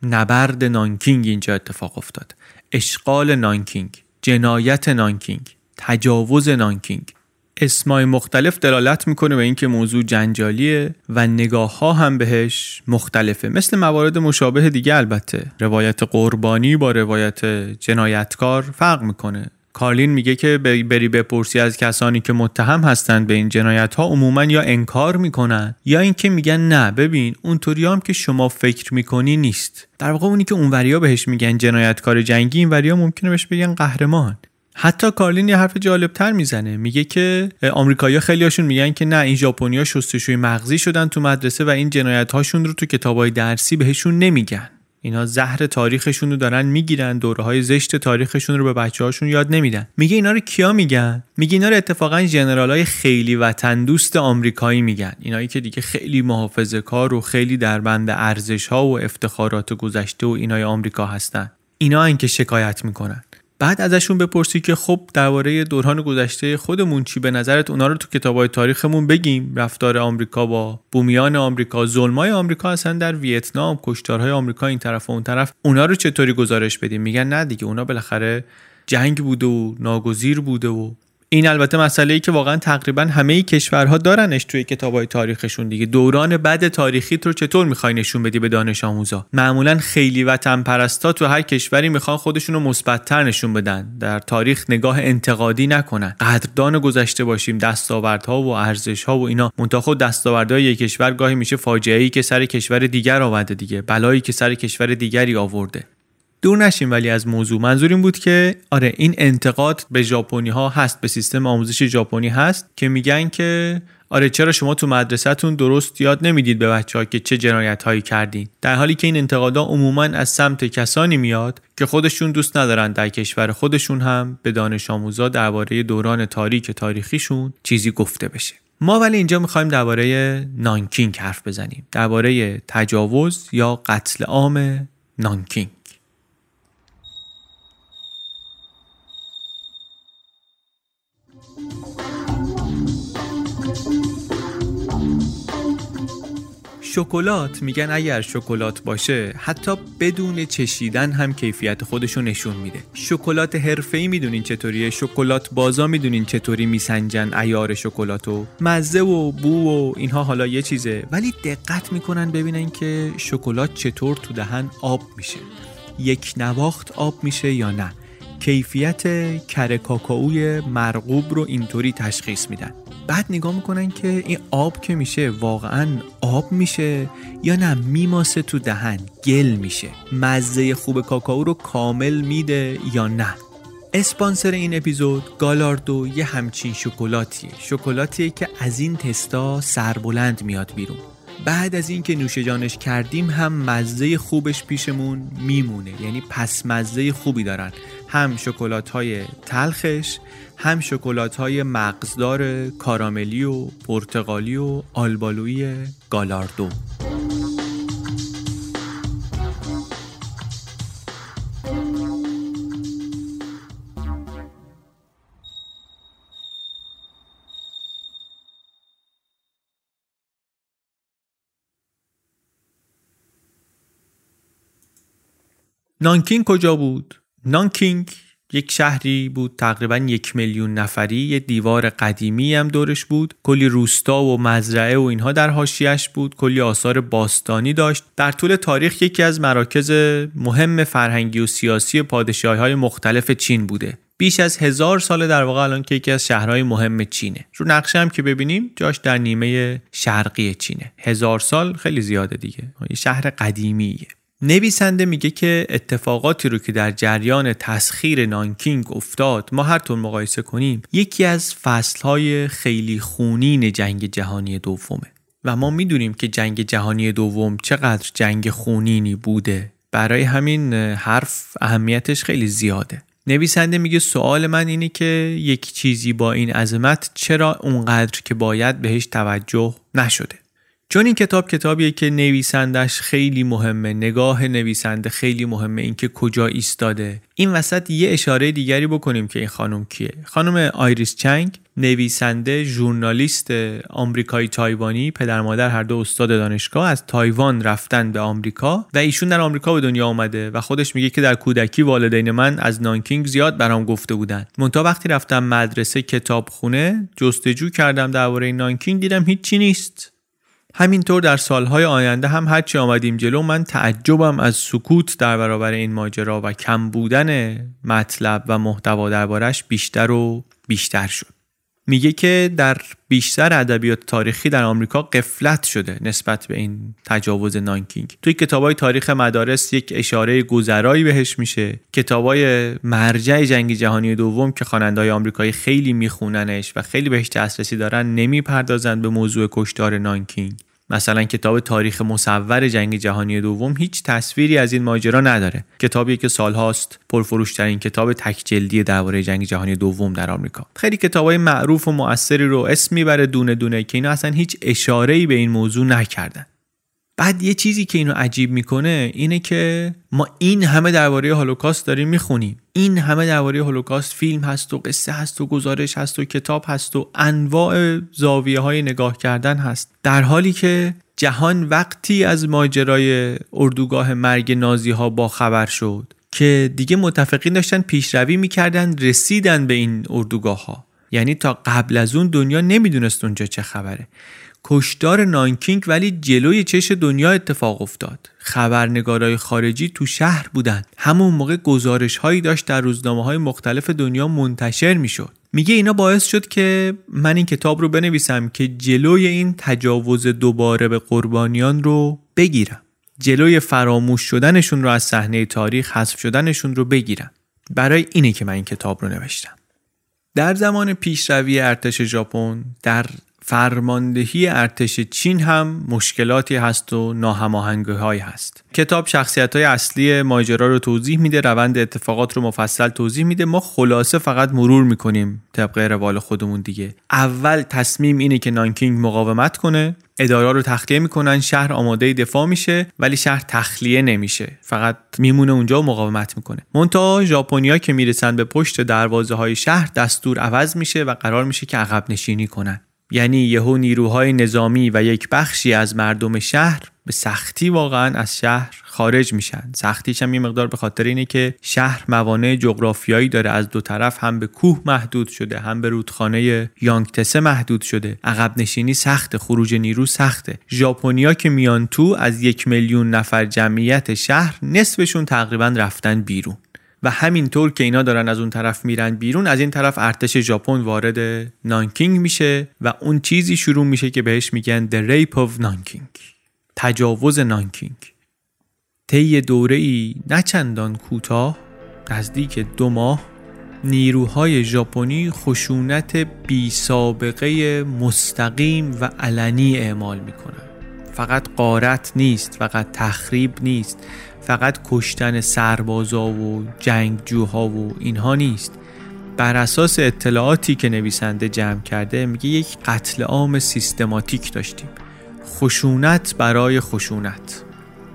نبرد نانکینگ اینجا اتفاق افتاد. اشغال نانکینگ جنایت نانکینگ تجاوز نانکینگ. اسمای مختلف دلالت می‌کنه به اینکه موضوع جنجالیه و نگاه ها هم بهش مختلفه. مثل موارد مشابه دیگه البته. روایت قربانی با روایت جنایتکار فرق می‌کنه. کارلین میگه که بری بپرسی از کسانی که متهم هستند به این جنایت ها عموما یا انکار می‌کنن یا اینکه میگن نه ببین اونطوری هم که شما فکر می‌کنی نیست. در واقع اونی که اونوریا بهش میگن جنایتکار جنگی این وریا ممکنه بهش بگن قهرمان. حتی کارلین یه حرف جالب تر می‌زنه. میگه که آمریکایی‌ها خیلیاشون میگن که نه این ژاپنیا شستشوی مغزی شدن تو مدرسه و این جنایت هاشون رو تو کتابای درسی بهشون نمیگن. اینا زهر تاریخشون رو دارن می‌گیرن دوره های زشت تاریخشون رو به بچه هاشون یاد نمیدن. میگه اینا رو کیا میگن؟ میگه اینا رو اتفاقا ژنرال های خیلی وطن دوست آمریکایی میگن. اینایی که دیگه خیلی محافظه کار و خیلی در بند ارزش ها و افتخارات گذشته و اینای آمریکا هستن. اینا این که شکایت می‌کنن. بعد ازشون بپرسی که خب درباره دوران گذشته خودمون چی؟ به نظرت اونا رو تو کتابای تاریخمون بگیم. رفتار آمریکا با بومیان آمریکا ظلمای آمریکا اصلا در ویتنام کشتارهای آمریکا این طرف و اون طرف اونا رو چطوری گزارش بدیم؟ میگن نه دیگه اونا بالاخره جنگ بوده و ناگزیر بوده و این البته مسئله ای که واقعا تقریبا همه کشورها دارنش توی کتابای تاریخشون دیگه. دوران بد تاریخی رو چطور می‌خوای نشون بدی به دانش آموزا؟ معمولا خیلی وطن پرستا تو هر کشوری می‌خوان خودشون رو مثبتتر نشون بدن. در تاریخ نگاه انتقادی نکنن. قدردان گذشته باشیم دستاوردها و ارزشها و اینا. منتها خود دستاوردهای یک کشور گاهی میشه فاجعه ای که سر کشور دیگر آورده دیگه. بلایی که سر کشور دیگری آورده. دور نشیم ولی از موضوع. منظور این بود که آره این انتقاد به ژاپنی ها هست به سیستم آموزش ژاپنی هست که میگن که آره چرا شما تو مدرسهتون درست یاد نمی‌دید به بچه ها که چه جنایت هایی کردین؟ در حالی که این انتقادا عموما از سمت کسانی میاد که خودشون دوست ندارن در کشور خودشون هم به دانش آموزا درباره دوران تاریک تاریخیشون چیزی گفته بشه. ما ولی اینجا می‌خوایم درباره نانکینگ حرف بزنیم. درباره تجاوز یا قتل عام نانکینگ. شکلات میگن اگر شکلات باشه حتی بدون چشیدن هم کیفیت خودشو نشون میده. شکلات حرفه‌ای می‌دونین چطوریه؟ شکلات بازا می‌دونین چطوری میسنجن ایار شکلاتو؟ مزه و بو و اینها حالا یه چیزه. ولی دقت می‌کنن ببینن که شکلات چطور تو دهن آب میشه. یک نواخت آب میشه یا نه؟ کیفیت کره کاکائوی مرغوب رو اینطوری تشخیص میدن. بعد نگاه می‌کنن که این آب که میشه واقعا آب میشه یا نه؟ میماسه تو دهن گل میشه. مزه خوب کاکائو رو کامل میده یا نه؟ اسپانسر این اپیزود گالاردو یه همچین شکلاتیه. شکلاتیه که از این تستا سربلند میاد بیرون. بعد از اینکه نوش جانش کردیم هم مزه خوبش پیشمون میمونه. یعنی پس مزه خوبی دارن. هم شکلات های تلخش هم شکلات های مغزدار کاراملی و پرتغالی و آلبالوی گالاردو نانکینگ کجا بود؟ نانکینگ یک شهری بود تقریبا یک میلیون نفری. یه دیوار قدیمی هم دورش بود. کلی روستا و مزرعه و اینها در حاشیش بود. کلی آثار باستانی داشت. در طول تاریخ یکی از مراکز مهم فرهنگی و سیاسی پادشاهی های مختلف چین بوده. بیش از هزار سال در واقع الان که یکی از شهرهای مهم چینه. رو نقشه هم که ببینیم جاش در نیمه شرقی چینه. هزار سال خیلی زیاده دیگه. شهر قدیمیه. نویسنده میگه که اتفاقاتی رو که در جریان تسخیر نانکینگ افتاد ما هر طور مقایسه کنیم یکی از فصلهای خیلی خونین جنگ جهانی دومه. و ما می‌دونیم که جنگ جهانی دوم چقدر جنگ خونینی بوده. برای همین حرف اهمیتش خیلی زیاده. نویسنده میگه سوال من اینه که یک چیزی با این عظمت چرا اونقدر که باید بهش توجه نشده؟ چون این کتاب کتابیه که نویسندش خیلی مهمه نگاه نویسنده خیلی مهمه اینکه کجا ایستاده. این وسط یه اشاره دیگری بکنیم که این خانم کیه. خانم آیریس چنگ نویسنده ژورنالیست آمریکایی تایوانی پدر مادر هر دو استاد دانشگاه از تایوان رفتن به آمریکا و ایشون در آمریکا به دنیا آمده و خودش میگه که در کودکی والدین من از نانکینگ زیاد برام گفته بودن منتها وقتی رفتم مدرسه کتابخونه جستجو کردم درباره نانکینگ دیدم هیچی نیست. همینطور در سالهای آینده هم هرچی آمدیم جلو من تعجبم از سکوت در برابر این ماجرا و کم بودن مطلب و محتوا دربارش بیشتر و بیشتر شد. میگه که در بیشتر ادبیات تاریخی در آمریکا قفلت شده نسبت به این تجاوز نانکینگ. توی کتابای تاریخ مدارس یک اشاره گذرایی بهش میشه. کتابای مرجع جنگ جهانی دوم که خواننده‌های آمریکایی خیلی میخوننش و خیلی بهش دسترسی دارن نمی‌پردازند به موضوع کشتار نانکینگ. مثلا کتاب تاریخ مصور جنگ جهانی دوم هیچ تصویری از این ماجرا نداره. کتابی که سالهاست پرفروشترین کتاب تک جلدی درباره جنگ جهانی دوم در آمریکا. خیلی کتابای معروف و مؤثری رو اسم می‌بره دونه دونه که اینا اصلا هیچ اشاره‌ای به این موضوع نکردن. بعد یه چیزی که اینو عجیب می‌کنه اینه که ما این همه درباره هولوکاست داریم می‌خونیم. این همه درباره هولوکاست فیلم هست و قصه هست و گزارش هست و کتاب هست و انواع زاویه های نگاه کردن هست. در حالی که جهان وقتی از ماجرای اردوگاه مرگ نازی ها با خبر شد که دیگه متفقین داشتن پیشروی می‌کردن رسیدن به این اردوگاه ها یعنی تا قبل از اون دنیا نمی‌دونست اونجا چه خبره. کشدار نانکینگ ولی جلوی چش دنیا اتفاق افتاد. خبرنگارای خارجی تو شهر بودن. همون موقع گزارش هایی داشت در روزنامه های مختلف دنیا منتشر می‌شد. میگه اینا باعث شد که من این کتاب رو بنویسم که جلوی این تجاوز دوباره به قربانیان رو بگیرم. جلوی فراموش شدنشون رو از صحنه تاریخ حذف شدنشون رو بگیرم. برای اینه که من این کتاب رو نوشتم. در زمان پیشروی ارتش ژاپن در فرماندهی ارتش چین هم مشکلاتی هست و ناهماهنگی های هست. کتاب شخصیت های اصلی ماجرا رو توضیح میده روند اتفاقات رو مفصل توضیح میده. ما خلاصه فقط مرور می‌کنیم طبق روال خودمون دیگه. اول تصمیم اینه که نانکینگ مقاومت کنه. اداره رو تخلیه می‌کنن. شهر آماده دفاع میشه ولی شهر تخلیه نمیشه. فقط میمونه اونجا و مقاومت می‌کنه. مونتا ژاپنیا که می‌رسن به پشت دروازه های شهر دستور عوض میشه و قرار میشه که عقب نشینی کنن. یعنی یهو نیروهای نظامی و یک بخشی از مردم شهر به سختی واقعا از شهر خارج میشن. سختیش هم یه مقدار به خاطر اینه که شهر موانع جغرافیایی داره. از دو طرف هم به کوه محدود شده هم به رودخانه یانگتسه محدود شده. عقب نشینی سخته خروج نیرو سخته. ژاپنیا که میان تو از یک میلیون نفر جمعیت شهر نصفشون تقریبا رفتن بیرون. و همینطور که اینا دارن از اون طرف میرن بیرون از این طرف ارتش ژاپن وارد نانکینگ میشه و اون چیزی شروع میشه که بهش میگن The Rape of Nanking تجاوز نانکینگ. طی دوره ای نچندان کوتاه نزدیک دو ماه نیروهای ژاپنی خشونت بی سابقه مستقیم و علنی اعمال می‌کنن. فقط قارت نیست فقط تخریب نیست. فقط کشتن سربازا و جنگجوها و اینها نیست. بر اساس اطلاعاتی که نویسنده جمع کرده میگه یک قتل عام سیستماتیک داشتیم. خشونت برای خشونت.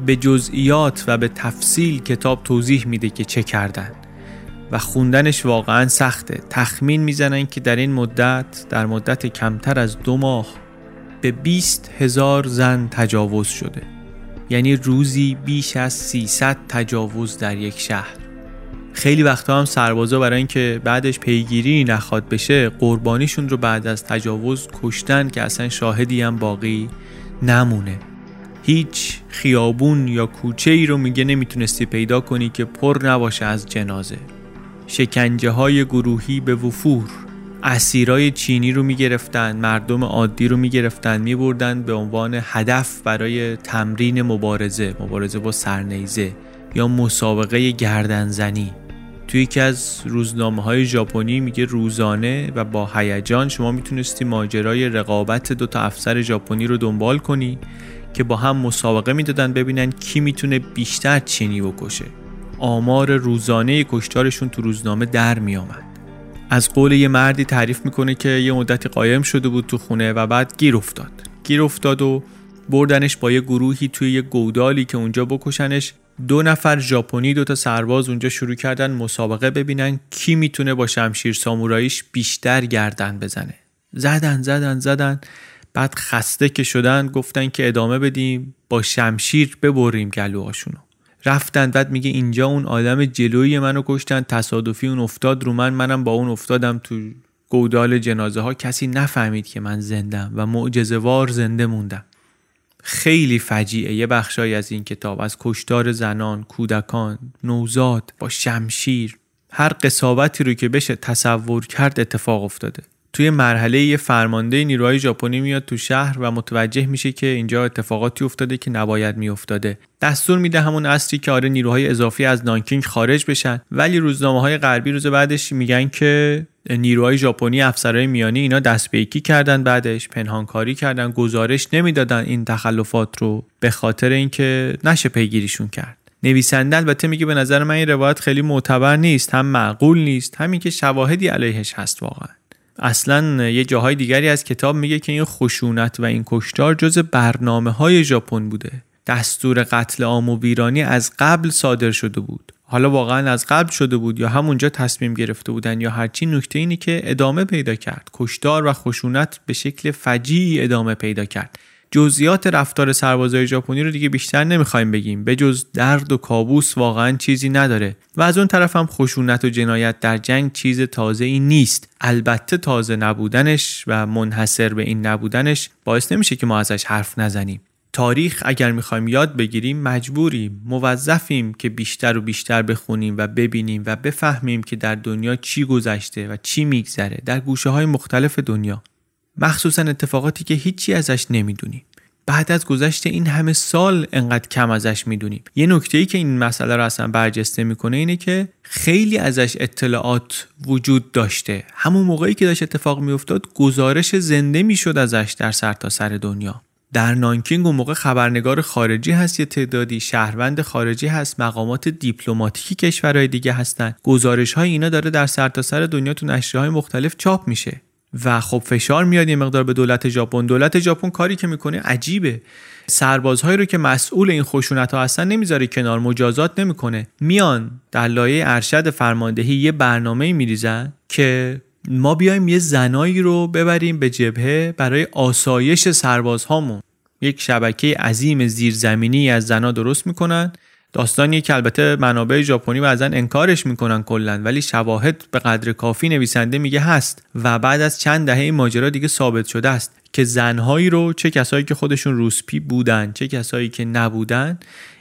به جزئیات و به تفصیل کتاب توضیح میده که چه کردن. و خوندنش واقعا سخته. تخمین می‌زنن که در این مدت در مدت کمتر از دو ماه به 20 هزار زن تجاوز شده. یعنی روزی بیش از 300 تجاوز در یک شهر. خیلی وقتا هم سربازا برای اینکه بعدش پیگیری نخواد بشه قربانیشون رو بعد از تجاوز کشتن که اصلا شاهدی هم باقی نمونه. هیچ خیابون یا کوچه ای رو میگه نمی‌تونستی پیدا کنی که پر نباشه از جنازه. شکنجه های گروهی به وفور. اسیرای چینی رو می‌گرفتن مردم عادی رو می‌گرفتن میبردن به عنوان هدف برای تمرین مبارزه مبارزه با سرنیزه یا مسابقه گردنزنی. توی یکی از روزنامه های ژاپنی میگه روزانه و با هیجان شما می‌تونستی ماجرای رقابت دو تا افسر ژاپنی رو دنبال کنی که با هم مسابقه می‌دادن ببینن کی می‌تونه بیشتر چینی بکشه. آمار روزانه کشتارشون تو روزنامه در میآمد. از قول یه مردی تعریف می‌کنه که یه مدتی قایم شده بود تو خونه و بعد گیر افتاد. گیر افتاد و بردنش با یه گروهی توی یه گودالی که اونجا بکشنش. دو نفر ژاپنی دو تا سرباز اونجا شروع کردن مسابقه ببینن کی می‌تونه با شمشیر ساموراییش بیشتر گردن بزنه. زدن زدن زدن. بعد خسته که شدن گفتن که ادامه بدیم با شمشیر ببریم گلوهاشونو. رفتن. بعد میگه اینجا اون آدم جلوی منو کشتن. تصادفی اون افتاد رو من. منم با اون افتادم تو گودال جنازه ها کسی نفهمید که من زندم و معجزه زنده موندم. خیلی فجیعه. یه بخشایی از این کتاب. از کشتار زنان، کودکان، نوزاد با شمشیر. هر قصاوتی رو که بشه تصور کرد اتفاق افتاده. توی مرحله یه فرمانده نیروهای ژاپنی میاد تو شهر و متوجه میشه که اینجا اتفاقاتی افتاده که نباید میافتاده. دستور میده همون اصری که آره نیروهای اضافی از نانکینگ خارج بشن ولی روزنامه های غربی روز بعدش میگن که نیروهای ژاپنی افسرهای میانی اینا دست به کردن بعدش پنهانکاری کردن گزارش نمی‌دادن این تخلفات رو به خاطر اینکه نشه پیگیریشون کرد. نویسنده البته میگه به نظر من این روایت خیلی معتبر نیست هم معقول نیست همین که شواهدی علیهش هست واقعا. اصلا یه جاهای دیگری از کتاب میگه که این خشونت و این کشتار جز برنامه های ژاپن بوده. دستور قتل عام و ویرانی از قبل صادر شده بود. حالا واقعا از قبل شده بود یا همونجا تصمیم گرفته بودن یا هرچی نکته اینی که ادامه پیدا کرد. کشتار و خشونت به شکل فجیعی ادامه پیدا کرد. جزئیات رفتار سربازای ژاپنی رو دیگه بیشتر نمی‌خوایم بگیم. به جز درد و کابوس واقعا چیزی نداره. و از اون طرف هم خشونت و جنایت در جنگ چیز تازه ای نیست. البته تازه نبودنش و منحصر به این نبودنش باعث نمیشه که ما ازش حرف نزنیم. تاریخ اگر می‌خوایم یاد بگیریم مجبوریم موظفیم که بیشتر و بیشتر بخونیم و ببینیم و بفهمیم که در دنیا چی گذشته و چی میگذره. در گوشه های مختلف دنیا. مخصوصا اتفاقاتی که هیچی ازش نمی‌دونیم. بعد از گذشت این همه سال انقدر کم ازش می‌دونیم. یه نکته ای که این مسئله رو اصلا برجسته می‌کنه اینه که خیلی ازش اطلاعات وجود داشته. همون موقعی که داشت اتفاق میافتاد گزارش زنده می‌شد ازش در سرتاسر سر دنیا. در نانکینگ اون موقع خبرنگار خارجی هست یه تعدادی شهروند خارجی هست مقامات دیپلماتیکی کشورهای دیگه هستن. گزارش های اینا داره در سرتاسر سر دنیا تو نشریه های مختلف چاپ میشه. و خب فشار میاد یه مقدار به دولت ژاپن. دولت ژاپن کاری که می‌کنه عجیبه. سربازهایی رو که مسئول این خشونت ها هستن نمی‌ذاره کنار مجازات نمی‌کنه. میان در لایه ارشد فرماندهی یه برنامه میریزن که ما بیایم یه زنایی رو ببریم به جبهه برای آسایش سربازهامون. یک شبکه عظیم زیرزمینی از زنا درست می‌کنن. داستانی که البته منابع ژاپنی بعضا انکارش می‌کنن کلا ولی شواهد به قدر کافی نویسنده میگه هست و بعد از چند دهه ماجرا دیگه ثابت شده است که زنهایی رو چه کسایی که خودشون روسپی بودن چه کسایی که نبودن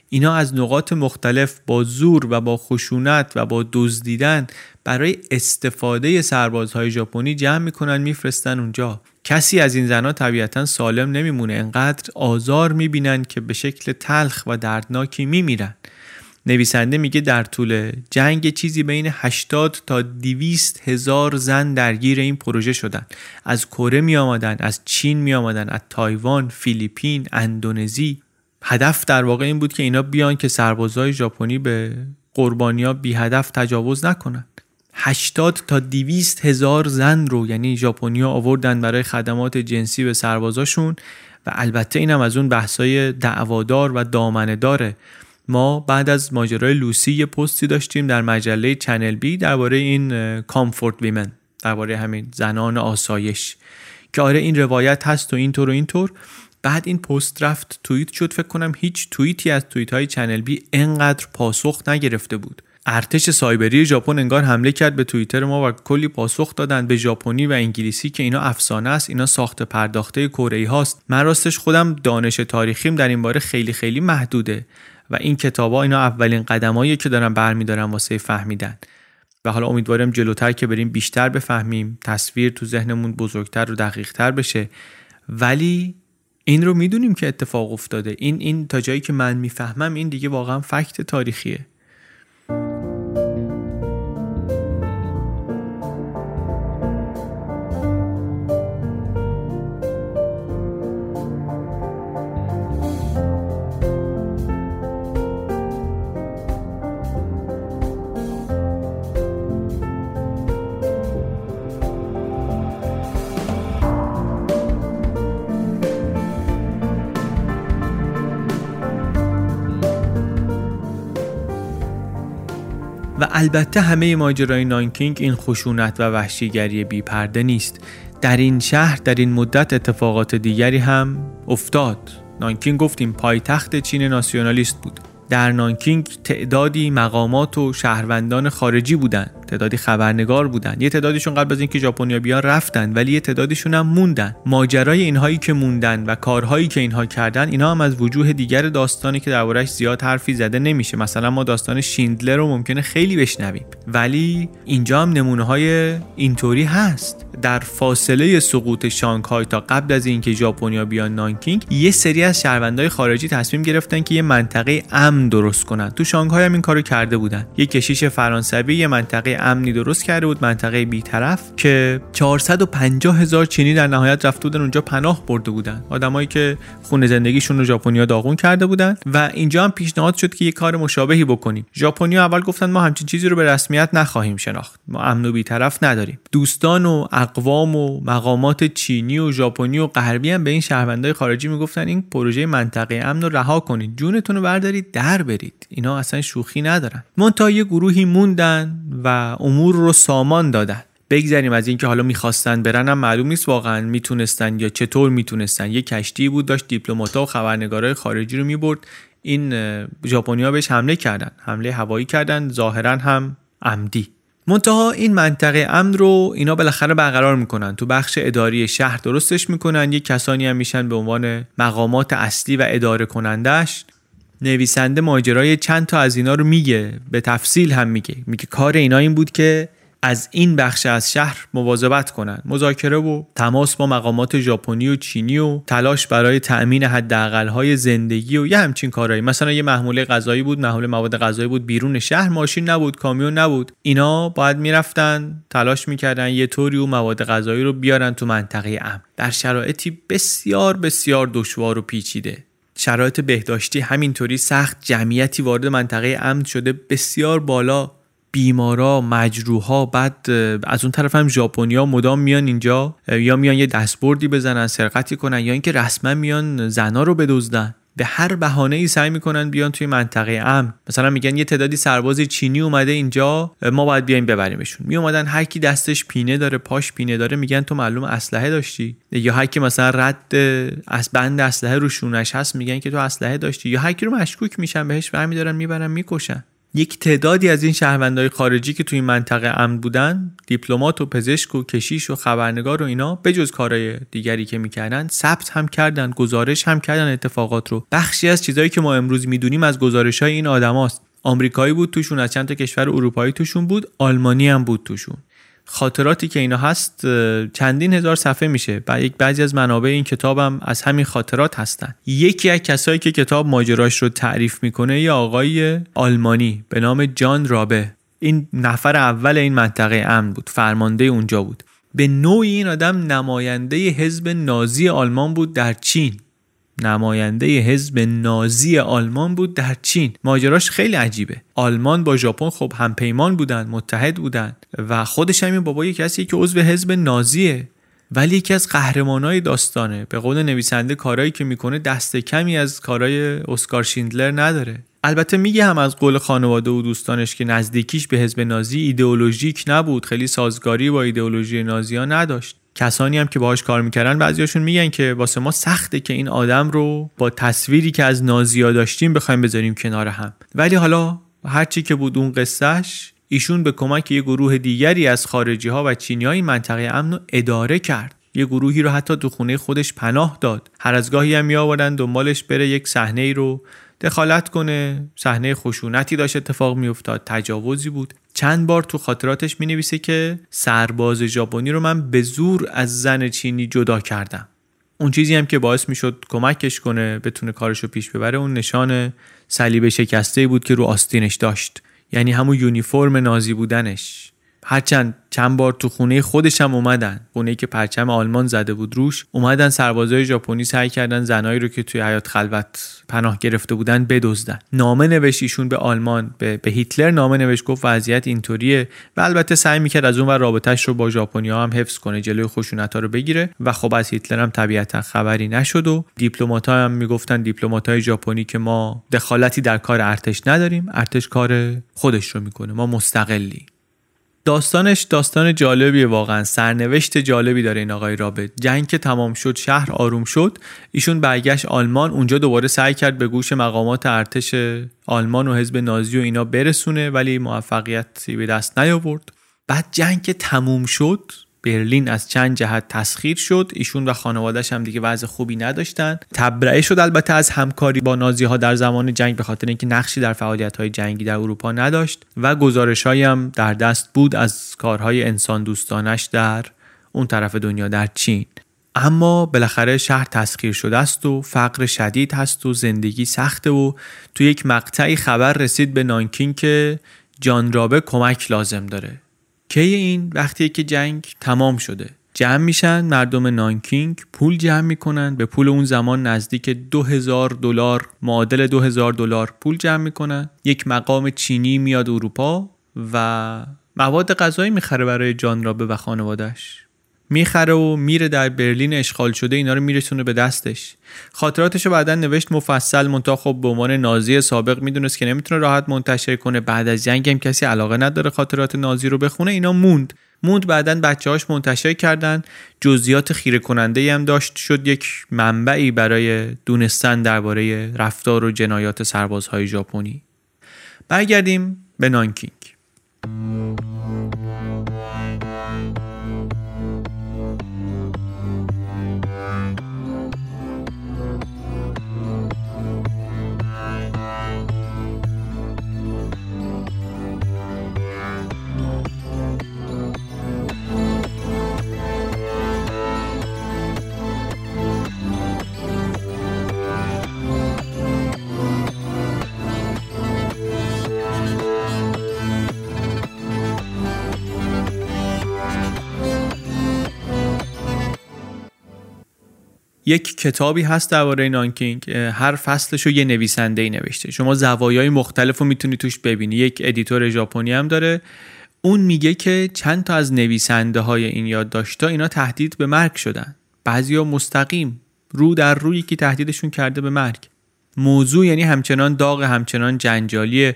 اینا از نقاط مختلف با زور و با خشونت و با دزدیدن برای استفاده سربازهای ژاپنی جمع می‌کنن میفرستن اونجا. کسی از این زنها طبیعتا سالم نمیمونه انقدر آزار می‌بینن که به شکل تلخ و دردناکی میمیرن. نویسنده میگه در طول جنگ چیزی بین 80 تا 200 هزار زن درگیر این پروژه شدن. از کره می آمدن از چین می آمدن از تایوان فیلیپین اندونزی. هدف در واقع این بود که اینا بیان که سربازای ژاپنی به قربانیا بی هدف تجاوز نکنن. 80 تا 200 هزار زن رو یعنی ژاپنیا آوردن برای خدمات جنسی به سربازاشون و البته اینم از اون بحثای دعوادار و دامنه داره ما بعد از ماجرای لوسی یه پستی داشتیم در مجله چنل بی درباره این کامفورت ویمن درباره همین زنان آسایش که آره این روایت هست و اینطور و اینطور. بعد این پست رفت توییت شد فکر کنم هیچ توییتی از توییت های چنل بی انقدر پاسخ نگرفته بود. ارتش سایبری ژاپن انگار حمله کرد به توییتر ما و کلی پاسخ دادن به ژاپنی و انگلیسی که اینا افسانه است اینا ساخت پرداخته کره هاست. من راستش خودم دانش تاریخیم در این باره خیلی خیلی محدوده و این کتابا اینا اولین قدمایی که دارن برمیدارن واسه فهمیدن. و حالا امیدوارم جلوتر که بریم بیشتر بفهمیم تصویر تو ذهنمون بزرگتر و دقیقتر بشه. ولی این رو می‌دونیم که اتفاق افتاده. این این تا جایی که من می‌فهمم این دیگه واقعا فکت تاریخیه. البته همه ماجرای نانکینگ این خشونت و وحشیگری بی پرده نیست. در این شهر در این مدت اتفاقات دیگری هم افتاد. نانکینگ گفتیم پایتخت چین ناسیونالیست بود. در نانکینگ تعدادی مقامات و شهروندان خارجی بودند. تعدادی خبرنگار بودن. یه تعدادشون قبل از اینکه ژاپنیا بیان رفتن ولی یه تعدادشون هم موندن. ماجرای اینهایی که موندن و کارهایی که اینها کردن اینا هم از وجوه دیگر داستانی که دربارش زیاد حرفی زده نمیشه. مثلا ما داستان شیندلر رو ممکنه خیلی بشنویم. ولی اینجا هم نمونه های اینطوری هست. در فاصله سقوط شانگهای تا قبل از اینکه ژاپنیا بیان نانکینگ یه سری از شهروندای خارجی تصمیم گرفتن که یه منطقه امن درست کنن. تو شانگهای هم این کارو کرده بودن. یه کشیش فرانسوی یه منطقه امنی درست کرده بود منطقه بیطرف که 450 هزار چینی در نهایت رفته بودن اونجا پناه برده بودن. آدمایی که خونه زندگیشون رو ژاپنیا داغون کرده بودن و اینجا هم پیشنهاد شد که یه کار مشابهی بکنیم. ژاپنیا اول گفتن ما همچین چیزی رو به رسمیت نخواهیم شناخت. ما امن و بیطرف نداریم. دوستان و اقوام و مقامات چینی و ژاپنی و غربی هم به این شهروندای خارجی می‌گفتن این پروژه منطقه امن رو رها کنید جونتون رو بردارید در برید. اینا اصلا شوخی ندارن. منتها یه گروهی موندن و امور رو سامان دادن. بگذریم از اینکه حالا می‌خواستن برن هم معلوم نیست واقعا می‌تونستن یا چطور می‌تونستن. یه کشتی بود داشت دیپلمات‌ها و خبرنگارای خارجی رو می‌برد. این ژاپنیا بهش حمله کردن. حمله هوایی کردن ظاهرا هم عمدی. منتها این منطقه امن رو اینا بالاخره برقرار می‌کنن. تو بخش اداری شهر درستش می‌کنن. یه کسانی هم میشن به عنوان مقامات اصلی و اداره کنندش نویسنده ماجرای چند تا از اینا رو میگه به تفصیل هم میگه. میگه کار اینا این بود که از این بخش از شهر مواظبت کنند مذاکره و تماس با مقامات ژاپنی و چینی و تلاش برای تأمین حداقل‌های زندگی و یه همچین کارهایی. مثلا یه محموله غذایی بود محموله مواد غذایی بود بیرون شهر ماشین نبود کامیون نبود. اینا باید می‌رفتن تلاش می‌کردن یه طوری و مواد غذایی رو بیارن تو منطقه امن. در شرایطی بسیار بسیار دشوار و پیچیده. شرایط بهداشتی همینطوری سخت جمعیتی وارد منطقه امن شده. بسیار بالا بیمارا مجروحا بعد از اون طرف هم ژاپنیا مدام میان اینجا یا میان یه دستبردی بزنن سرقتی کنن یا اینکه رسما میان زنا رو بدزدن. به هر بهانه ای سعی می‌کنن بیان توی منطقه امن. مثلا میگن یه تعدادی سرباز چینی اومده اینجا ما باید بیایم ببریمشون. می اومدن هر کی دستش پینه داره پاش پینه داره میگن تو معلوم اسلحه داشتی. یا هر کی مثلا رد از بند اسلحه رو شونش هست میگن که تو اسلحه داشتی. یا هر کی رو مشکوک میشن بهش برمیدارن می‌برن می‌کشن. یک تعدادی از این شهروندهای خارجی که توی این منطقه امن بودن دیپلمات و پزشک و کشیش و خبرنگار و اینا بجز کارهای دیگری که می‌کردن ثبت هم کردن گزارش هم کردن اتفاقات رو. بخشی از چیزهایی که ما امروز می‌دونیم از گزارش های این آدماست. آمریکایی بود توشون از چند تا کشور اروپایی توشون بود آلمانی هم بود توشون. خاطراتی که اینا هست چندین هزار صفحه میشه. و یک بعضی از منابع این کتابم از همین خاطرات هستن. یکی از کسایی که کتاب ماجراش رو تعریف می‌کنه یه آقای آلمانی به نام جان رابه. این نفر اول این منطقه امن بود فرمانده اونجا بود. به نوعی این آدم نماینده حزب نازی آلمان بود در چین. نماینده حزب نازی آلمان بود در چین. ماجراش خیلی عجیبه. آلمان با ژاپن خب همپیمان بودن متحد بودن و خودش همین بابا یکی کسی که عضو حزب نازیه. ولی یکی از قهرمانای داستانه. به قول نویسنده کارهایی که می‌کنه دست کمی از کارهای اسکار شیندلر نداره. البته میگه هم از قول خانواده و دوستانش که نزدیکیش به حزب نازی ایدئولوژیک نبود. خیلی سازگاری با ایدئولوژی نازی ها نداشت. کسانی هم که باهاش کار می‌کردن بعضیاشون میگن که واسه ما سخته که این آدم رو با تصویری که از نازیا داشتیم بخوایم بذاریم کنار هم. ولی حالا هرچی که بود اون قصهش ایشون به کمک یه گروه دیگری از خارجی ها و چینی های منطقه امن رو اداره کرد. یه گروهی رو حتی تو خونه خودش پناه داد. هر از گاهی هم میآوردن دنبالش بره یک صحنه ای رو دخالت کنه. صحنه خشونتی داشت اتفاق میافتاد. تجاوزی بود. چند بار تو خاطراتش می نویسه که سرباز ژاپنی رو من به زور از زن چینی جدا کردم. اون چیزی هم که باعث می‌شد کمکش کنه بتونه کارشو پیش ببره اون نشان صلیب شکسته بود که رو آستینش داشت. یعنی همون یونیفرم نازی بودنش. هرچند چند بار تو خونه خودش هم اومدن. خونه که پرچم آلمان زده بود روش اومدن سربازای ژاپنی سعی کردن زنایی رو که توی حیات خلوت پناه گرفته بودن بدزدن. نامه نوشت ایشون به آلمان به, به هیتلر نامه نوشت گفت وضعیت اینطوریه و البته سعی می‌کرد از اون و رابطهش رو با ژاپنیا هم حفظ کنه جلوی خشونت ها رو بگیره و خب از هیتلر هم طبیعتا خبری نشد و دیپلمات هم می‌گفتن دیپلمات های ژاپنی که ما دخالتی در کار ارتش نداریم. ارتش کار خودش رو می‌کنه. ما مستقلی. داستانش داستان جالبیه واقعا. سرنوشت جالبی داره این آقای رابط. جنگ که تمام شد شهر آروم شد. ایشون برگشت آلمان اونجا دوباره سعی کرد به گوش مقامات ارتش آلمان و حزب نازی و اینا برسونه ولی موفقیتی به دست نیاورد. بعد جنگ که تموم شد برلین از چند جهت تسخیر شد. ایشون و خانوادهش هم دیگه وضع خوبی نداشتن. تبرئه شد البته از همکاری با نازی ها در زمان جنگ به خاطر اینکه نقشی در فعالیت های جنگی در اروپا نداشت و گزارش هم در دست بود از کارهای انسان دوستانش در اون طرف دنیا در چین. اما بالاخره شهر تسخیر شده است و فقر شدید هست و زندگی سخته و تو یک مقطعی خبر رسید به نانکین که جان رابه کمک لازم داره. کی این وقتی که جنگ تمام شده؟ جمع میشن مردم نانکینگ پول جمع می‌کنن به پول اون زمان نزدیک 2000 دلار معادل 2000 دلار پول جمع می‌کنن. یک مقام چینی میاد اروپا و مواد غذایی می‌خره برای جان رابه و خانوادش می‌خره و میره در برلین اشغال شده اینا رو میرسونه به دستش. خاطراتش رو بعدا نوشت مفصل منتها خب به عنوان نازی سابق می‌دونست که نمی‌تونه راحت منتشر کنه. بعد از جنگ هم کسی علاقه نداره خاطرات نازی رو بخونه اینا موند. موند بعدا بچه هاش منتشر کردن. جزئیات خیره کننده هم داشت. شد یک منبعی برای دونستن درباره رفتار و جنایات سربازهای ژاپنی. برگردیم به نانکینگ یک کتابی هست درباره نانکینگ هر فصلش رو یه نویسنده ای نوشته. شما زوایای مختلف رو می‌تونی توش ببینی. یک editor ژاپنی هم داره. اون میگه که چند تا از نویسنده های این یادداشت‌ها اینا تهدید به مرگ شدن. بعضیا مستقیم رو در روی که تهدیدشون کرده به مرگ. موضوع یعنی همچنان داغ همچنان جنجالی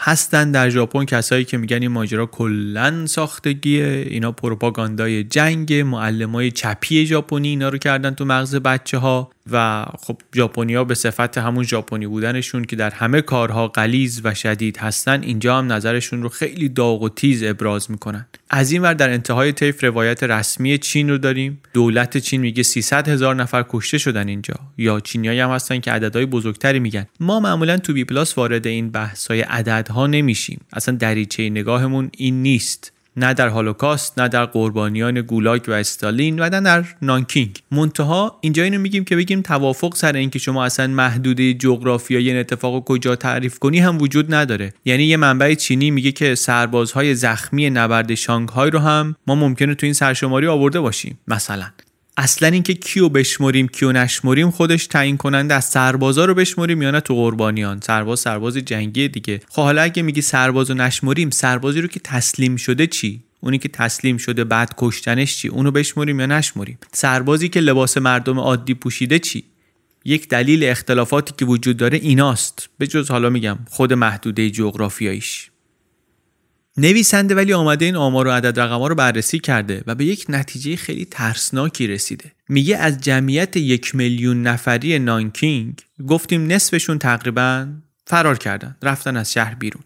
هستن در ژاپن کسایی که میگن این ماجرا کلا ساختگیه. اینا پروپاگاندای جنگ معلمای چپی ژاپنی اینا رو کردن تو مغز بچه ها و خب ژاپنیا به صفت همون ژاپنی بودنشون که در همه کارها غلیظ و شدید هستن اینجا هم نظرشون رو خیلی داغ و تیز ابراز می‌کنن. از این ور در انتهای طیف روایت رسمی چین رو داریم. دولت چین میگه 300 هزار نفر کشته شدن اینجا. یا چینیایی هم هستن که عددهای بزرگتری میگن. ما معمولا تو بی پلاس وارد این بحث‌های عددها نمیشیم. اصلا دریچه نگاهمون این نیست. نه در هولوکاست نه در قربانیان گولاگ و استالین و نه در نانکینگ. منتها اینجا اینو میگیم که بگیم توافق سر اینکه شما اصلا محدوده جغرافیایی این اتفاق کجا تعریف کنی هم وجود نداره. یعنی یه منبع چینی میگه که سربازهای زخمی نبرد شانگهای رو هم ما ممکنه تو این سرشماری آورده باشیم مثلا. اصلا اینکه کیو بشمریم کیو نشمریم خودش تعیین کننده از سربازا رو بشمریم یا نه تو قربانیان. سرباز سرباز جنگی دیگه. خب حالا اگه میگی سربازو نشمریم سربازی رو که تسلیم شده چی؟ اونی که تسلیم شده بعد کشتنش چی؟ اونو بشمریم یا نشمریم؟ سربازی که لباس مردم عادی پوشیده چی؟ یک دلیل اختلافاتی که وجود داره ایناست. به جز حالا میگم خود محدوده جغرافیاییش. نویسنده ولی آمده این آمار و عدد رقم رو بررسی کرده و به یک نتیجه خیلی ترسناکی رسیده. میگه از جمعیت یک میلیون نفری نانکینگ گفتیم نصفشون تقریبا فرار کردن رفتن از شهر بیرون.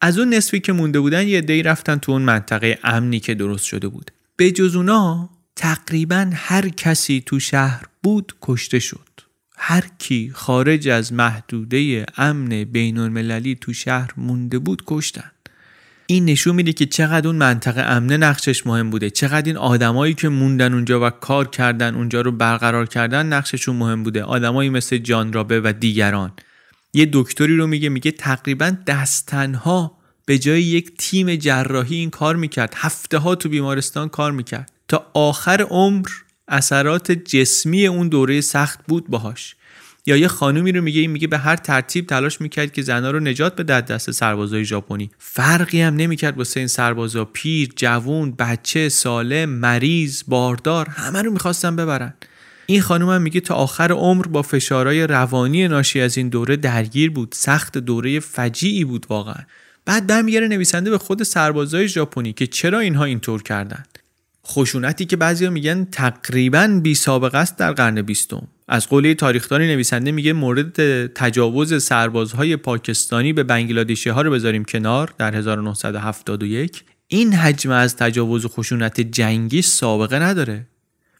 از اون نصفی که مونده بودن یه دی رفتن تو اون منطقه امنی که درست شده بود. به جز اونا تقریبا هر کسی تو شهر بود کشته شد. هر کی خارج از محدوده امن بین المللی تو شهر مونده بود کشتن. این نشون میده که چقدر اون منطقه امنه نقشش مهم بوده. چقدر این آدمایی که موندن اونجا و کار کردن اونجا رو برقرار کردن نقششون مهم بوده. آدمایی مثل جان رابه و دیگران. یه دکتری رو میگه میگه تقریبا دستنها به جای یک تیم جراحی این کار می‌کرد. هفته ها تو بیمارستان کار می‌کرد. تا آخر عمر اثرات جسمی اون دوره سخت بود باهاش. یا یه خانومی رو میگه این میگه به هر ترتیب تلاش می‌کرد که زنها رو نجات بده دست سربازای ژاپنی. فرقی هم نمی‌کرد واسه این سربازا. پیر جوون بچه سالم مریض باردار همه رو می‌خواستن ببرن. این خانم هم میگه تا آخر عمر با فشارهای روانی ناشی از این دوره درگیر بود. سخت دوره فجیعی بود واقعا. بعد برمیگره نویسنده به خود سربازای ژاپنی که چرا اینها اینطور کردن خشونتی که بعضیا میگن تقریبا بی سابقه است در قرن بیستم. از قولی تاریخدانی نویسنده میگه مورد تجاوز سربازهای پاکستانی به بنگلادشی ها رو بذاریم کنار در 1971 این حجم از تجاوز و خشونت جنگی سابقه نداره.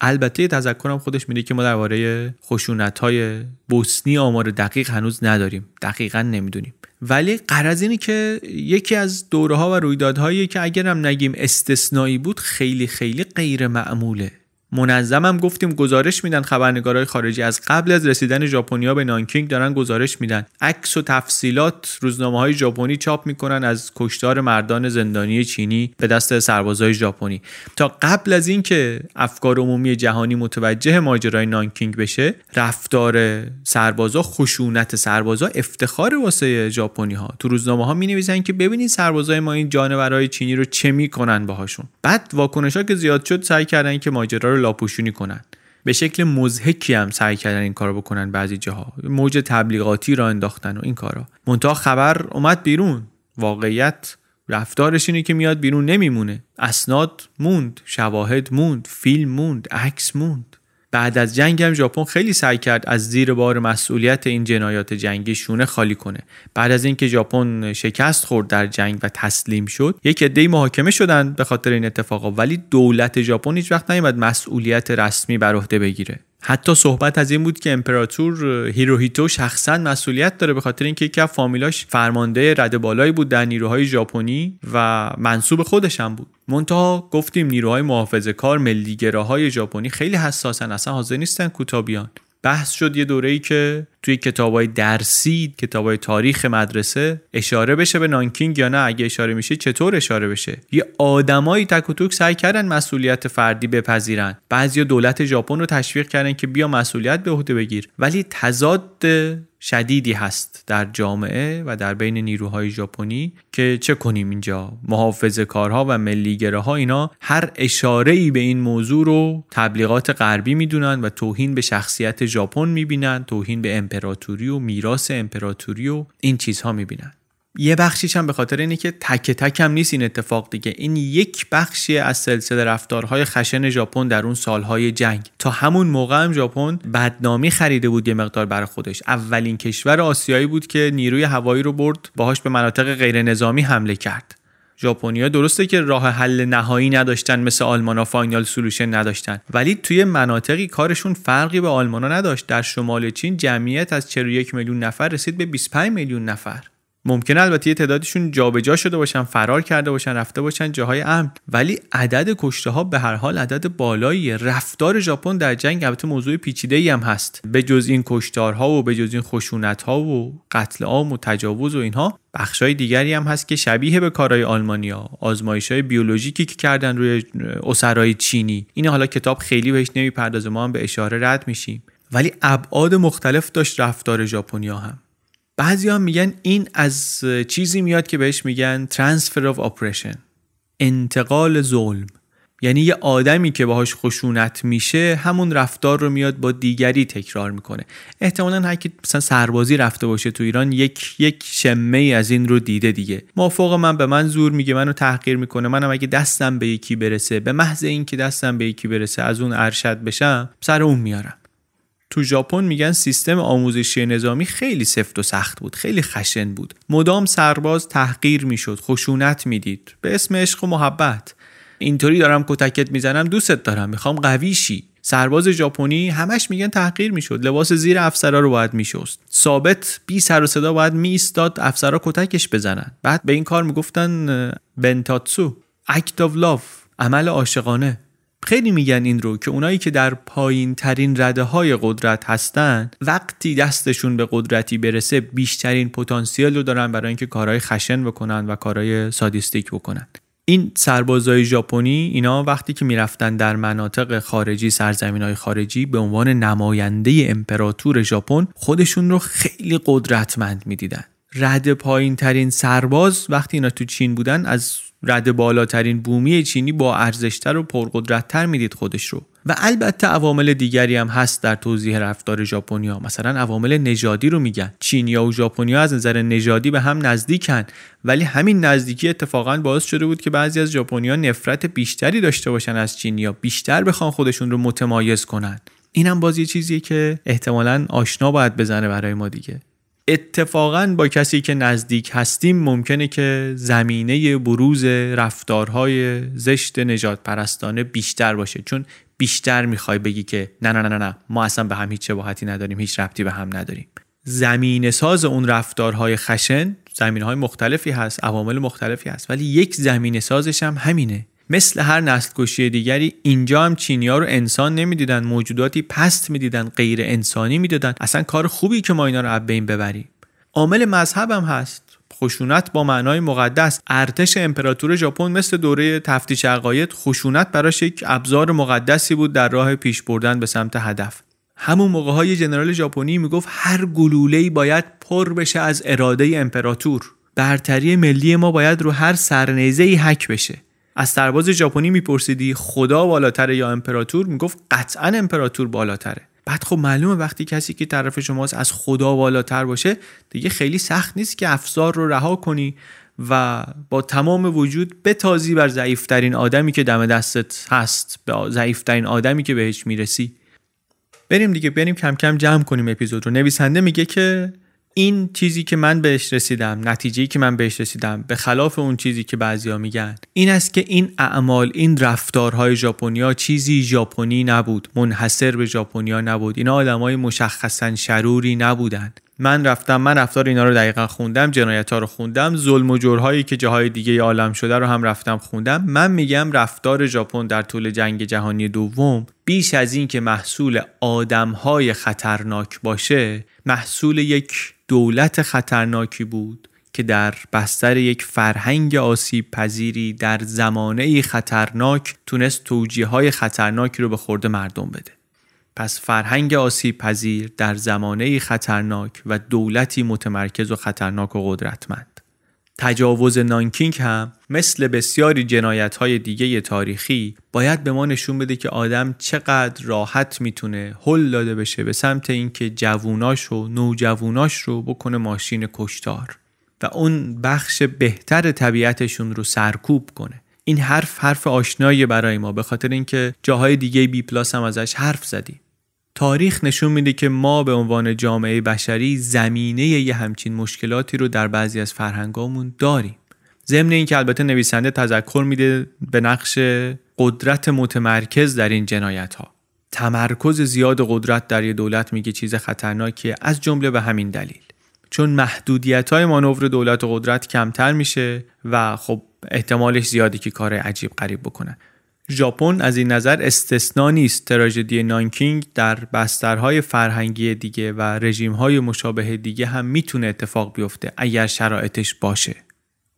البته تذکرم خودش میده که ما درباره خشونت های بوسنی آمار دقیق هنوز نداریم. دقیقا نمی‌دونیم. ولی قرض اینه که یکی از دوره ها و رویدادهایی که اگرم نگیم استثنایی بود خیلی خیلی غیر معموله منظمم گفتیم گزارش میدن خبرنگارای خارجی از قبل از رسیدن ژاپنیا به نانکینگ دارن گزارش میدن. عکس و تفصیلات روزنامه های ژاپنی چاپ می‌کنن از کشتار مردان زندانی چینی به دست سربازای ژاپنی. تا قبل از اینکه افکار عمومی جهانی متوجه ماجرای نانکینگ بشه رفتار سربازا خشونت سربازا افتخار واسه ژاپنی ها تو روزنامه ها می نویسن که ببینید سربازای ما این جانورای چینی رو چه می‌کنن باهاشون. بعد واکنش ها که زیاد شد سعی کردن که ماجرا رو لاپوشونی کنن. به شکل مزهکی هم سعی کردن این کارو بکنن بعضی جاها. موج تبلیغاتی را انداختن و این کارا. منتها خبر اومد بیرون. واقعیت رفتارش اینه که میاد بیرون نمیمونه. اسناد موند شواهد موند فیلم موند عکس موند. بعد از جنگ هم ژاپن خیلی سعی کرد از زیر بار مسئولیت این جنایات جنگی شونه خالی کنه. بعد از اینکه ژاپن شکست خورد در جنگ و تسلیم شد یک عده محاکمه شدن به خاطر این اتفاقا. ولی دولت ژاپن هیچ وقت نیومد مسئولیت رسمی بر عهده بگیره. حتی صحبت از این بود که امپراتور هیروهیتو شخصا مسئولیت داره به خاطر اینکه یکی از فامیلاش فرمانده رد بالایی بود در نیروهای ژاپنی و منصوب خودش هم بود. منتها گفتیم نیروهای محافظه کار ملیگراهای ژاپنی خیلی حساسن اصلا حاضر نیستن کوتابیان بحث شد یه دوره ای که توی کتابای درسی کتابای تاریخ مدرسه اشاره بشه به نانکینگ یا نه اگه اشاره میشه چطور اشاره بشه؟ یه آدمایی تک و توک سعی کردن مسئولیت فردی بپذیرن. بعضی دولت ژاپن رو تشویق کردن که بیا مسئولیت به عهده بگیر. ولی تضاد شدیدی هست در جامعه و در بین نیروهای ژاپنی که چه کنیم اینجا؟ محافظه کارها و ملیگراها اینا هر اشاره ای به این موضوع رو تبلیغات غربی می‌دونن و توهین به شخصیت ژاپن می‌بینن توهین به امپراتوری و میراث امپراتوری و این چیزها می‌بینن. یه بخشیش هم به خاطر اینه که تک تک هم نیست این اتفاق دیگه. این یک بخشی از سلسله رفتارهای خشن ژاپن در اون سالهای جنگ. تا همون موقع هم ژاپن بدنامی خریده بود یه مقدار برای خودش. اولین کشور آسیایی بود که نیروی هوایی رو برد باهاش به مناطق غیر نظامی حمله کرد. ژاپنیا درسته که راه حل نهایی نداشتن مثل آلمانا final solution نداشتن. ولی توی مناطقی کارشون فرقی به آلمانا نداشت. در شمال چین جمعیت از 41 میلیون نفر رسید به 25 میلیون نفر. ممکنه البته یه تعدادشون جابجا شده باشن فرار کرده باشن رفته باشن جاهای امن. ولی عدد کشته ها به هر حال عدد بالایی رفتار ژاپن در جنگ البته موضوع پیچیده ای هم هست. به جز این کشتارها و به جز این خشونت ها و قتل عام و تجاوز و اینها بخشای دیگری هم هست که شبیه به کارهای آلمانیا آزمایش های بیولوژیکی که کردن روی اسرای چینی. این حالا کتاب خیلی بهش نمی‌پردازه ما هم به اشاره رد میشیم. ولی ابعاد مختلف داشت رفتار ژاپنیا هم. بعضی هم میگن این از چیزی میاد که بهش میگن transfer of oppression انتقال ظلم. یعنی یه آدمی که باهاش خشونت میشه همون رفتار رو میاد با دیگری تکرار می‌کنه. احتمالا هر کی مثلا سربازی رفته باشه تو ایران یک یک شمه ای از این رو دیده دیگه. مافوق من به من زور میگه منو تحقیر می‌کنه. منم اگه دستم به یکی برسه به محض اینکه دستم به یکی برسه از اون ارشد بشم سر اون میارم. تو ژاپن میگن سیستم آموزشی نظامی خیلی سفت و سخت بود خیلی خشن بود. مدام سرباز تحقیر می‌شد خشونت می‌دید. به اسم عشق و محبت. اینطوری دارم کتکت می‌زنم دوستت دارم می‌خوام قوی شی. سرباز ژاپنی همش میگن تحقیر می‌شد لباس زیر افسرا رو باید میشست. ثابت بی سر و صدا باید میایستاد افسرا کتکش بزنن. بعد به این کار می‌گفتن بنتاتسو اکت of لاف عمل عاشقانه. خیلی میگن این رو که اونایی که در پایین ترین رده های قدرت هستن وقتی دستشون به قدرتی برسه بیشترین پتانسیل رو دارن برای اینکه کارهای خشن بکنن و کارهای سادیستیک بکنن. این سربازای ژاپنی اینا وقتی که می‌رفتن در مناطق خارجی سرزمین های خارجی به عنوان نماینده امپراتور ژاپن خودشون رو خیلی قدرتمند می‌دیدن. رد پایین ترین سرباز وقتی اینا تو چین بودن از رد بالاترین بومی چینی با ارزشتر و پرقدرتتر می‌دید خودش رو. و البته عوامل دیگری هم هست در توضیح رفتار ژاپنیا. مثلا عوامل نژادی رو میگن. چینیا و ژاپنیا از نظر نژادی به هم نزدیکن. ولی همین نزدیکی اتفاقا باعث شده بود که بعضی از ژاپنیا نفرت بیشتری داشته باشن از چینیا. بیشتر بخوان خودشون رو متمایز کنن. اینم باز یه چیزیه که احتمالا آشنا باید بزنه برای ما دیگه. اتفاقا با کسی که نزدیک هستیم ممکنه که زمینه بروز رفتارهای زشت نجات پرستانه بیشتر باشه. چون بیشتر می‌خوای بگی که نه نه نه نه ما اصلا به هم هیچ شباهتی نداریم هیچ ربطی به هم نداریم. زمین ساز اون رفتارهای خشن زمین های مختلفی هست عوامل مختلفی هست. ولی یک زمین سازش هم همینه. مثل هر نسل کشی دیگری اینجا هم چینیا رو انسان نمی‌دیدن موجوداتی پست می‌دیدن غیر انسانی می‌دادن. اصلا کار خوبی که ما اینا رو از بین ببریم. عامل مذهب هم هست. خشونت با معنای مقدس. ارتش امپراتور ژاپن مثل دوره تفتیش عقاید خشونت براش یک ابزار مقدسی بود در راه پیش بردن به سمت هدف. همون موقع های جنرال ژاپنی می‌گفت هر گلوله باید پر بشه از اراده امپراتور. برتری ملی ما باید رو هر سرنیزه ای حک بشه. از سرباز ژاپنی میپرسیدی خدا بالاتره یا امپراتور؟ می‌گفت قطعا امپراتور بالاتره. بعد خب معلومه وقتی کسی که طرف شماست از خدا بالاتر باشه دیگه خیلی سخت نیست که افزار رو رها کنی و با تمام وجود بتازی بر ضعیفترین آدمی که دم دستت هست به ضعیفترین آدمی که بهش می‌رسی. بریم دیگه بریم کم کم جمع کنیم اپیزود رو. نویسنده میگه که این چیزی که من بهش رسیدم نتیجه که من بهش رسیدم به خلاف اون چیزی که بعضیا میگن این است که این اعمال این رفتارهای ژاپنیا چیزی ژاپنی نبود منحصر به ژاپنیا نبود. اینا آدمای مشخصا شروری نبودن. من رفتم من رفتار اینا رو دقیقا خوندم جنایت ها رو خوندم ظلم و جرهایی که جاهای دیگه عالم شده رو هم رفتم خوندم. من میگم رفتار ژاپن در طول جنگ جهانی دوم بیش از این که محصول آدمهای خطرناک باشه محصول یک دولت خطرناکی بود که در بستر یک فرهنگ آسیب پذیری در زمانه خطرناک تونست توجیه های خطرناکی رو به خورده مردم بده. پس فرهنگ آسیب پذیر در زمانه خطرناک و دولتی متمرکز و خطرناک و قدرتمند. تجاوز نانکینگ هم مثل بسیاری جنایت های دیگه تاریخی باید به ما نشون بده که آدم چقدر راحت می‌تونه هل داده بشه به سمت اینکه جووناش و نوجووناش رو بکنه ماشین کشتار و اون بخش بهتر طبیعتشون رو سرکوب کنه. این حرف حرف آشنایی برای ما به خاطر اینکه جاهای دیگه بی پلاس هم ازش حرف زدیم. تاریخ نشون میده که ما به عنوان جامعه بشری زمینه یه همچین مشکلاتی رو در بعضی از فرهنگامون داریم. ضمن اینکه البته نویسنده تذکر میده به نقش قدرت متمرکز در این جنایت ها تمرکز زیاد قدرت در یه دولت میگه چیز خطرناکیه از جمله به همین دلیل. چون محدودیت های مانور دولت و قدرت کمتر میشه و خب احتمالش زیادی که کار عجیب غریب بکنن. ژاپن از این نظر استثنا نیست. تراژدی نانکینگ در بسترهای فرهنگی دیگه و رژیمهای مشابه دیگه هم می‌تونه اتفاق بیفته اگر شرایطش باشه.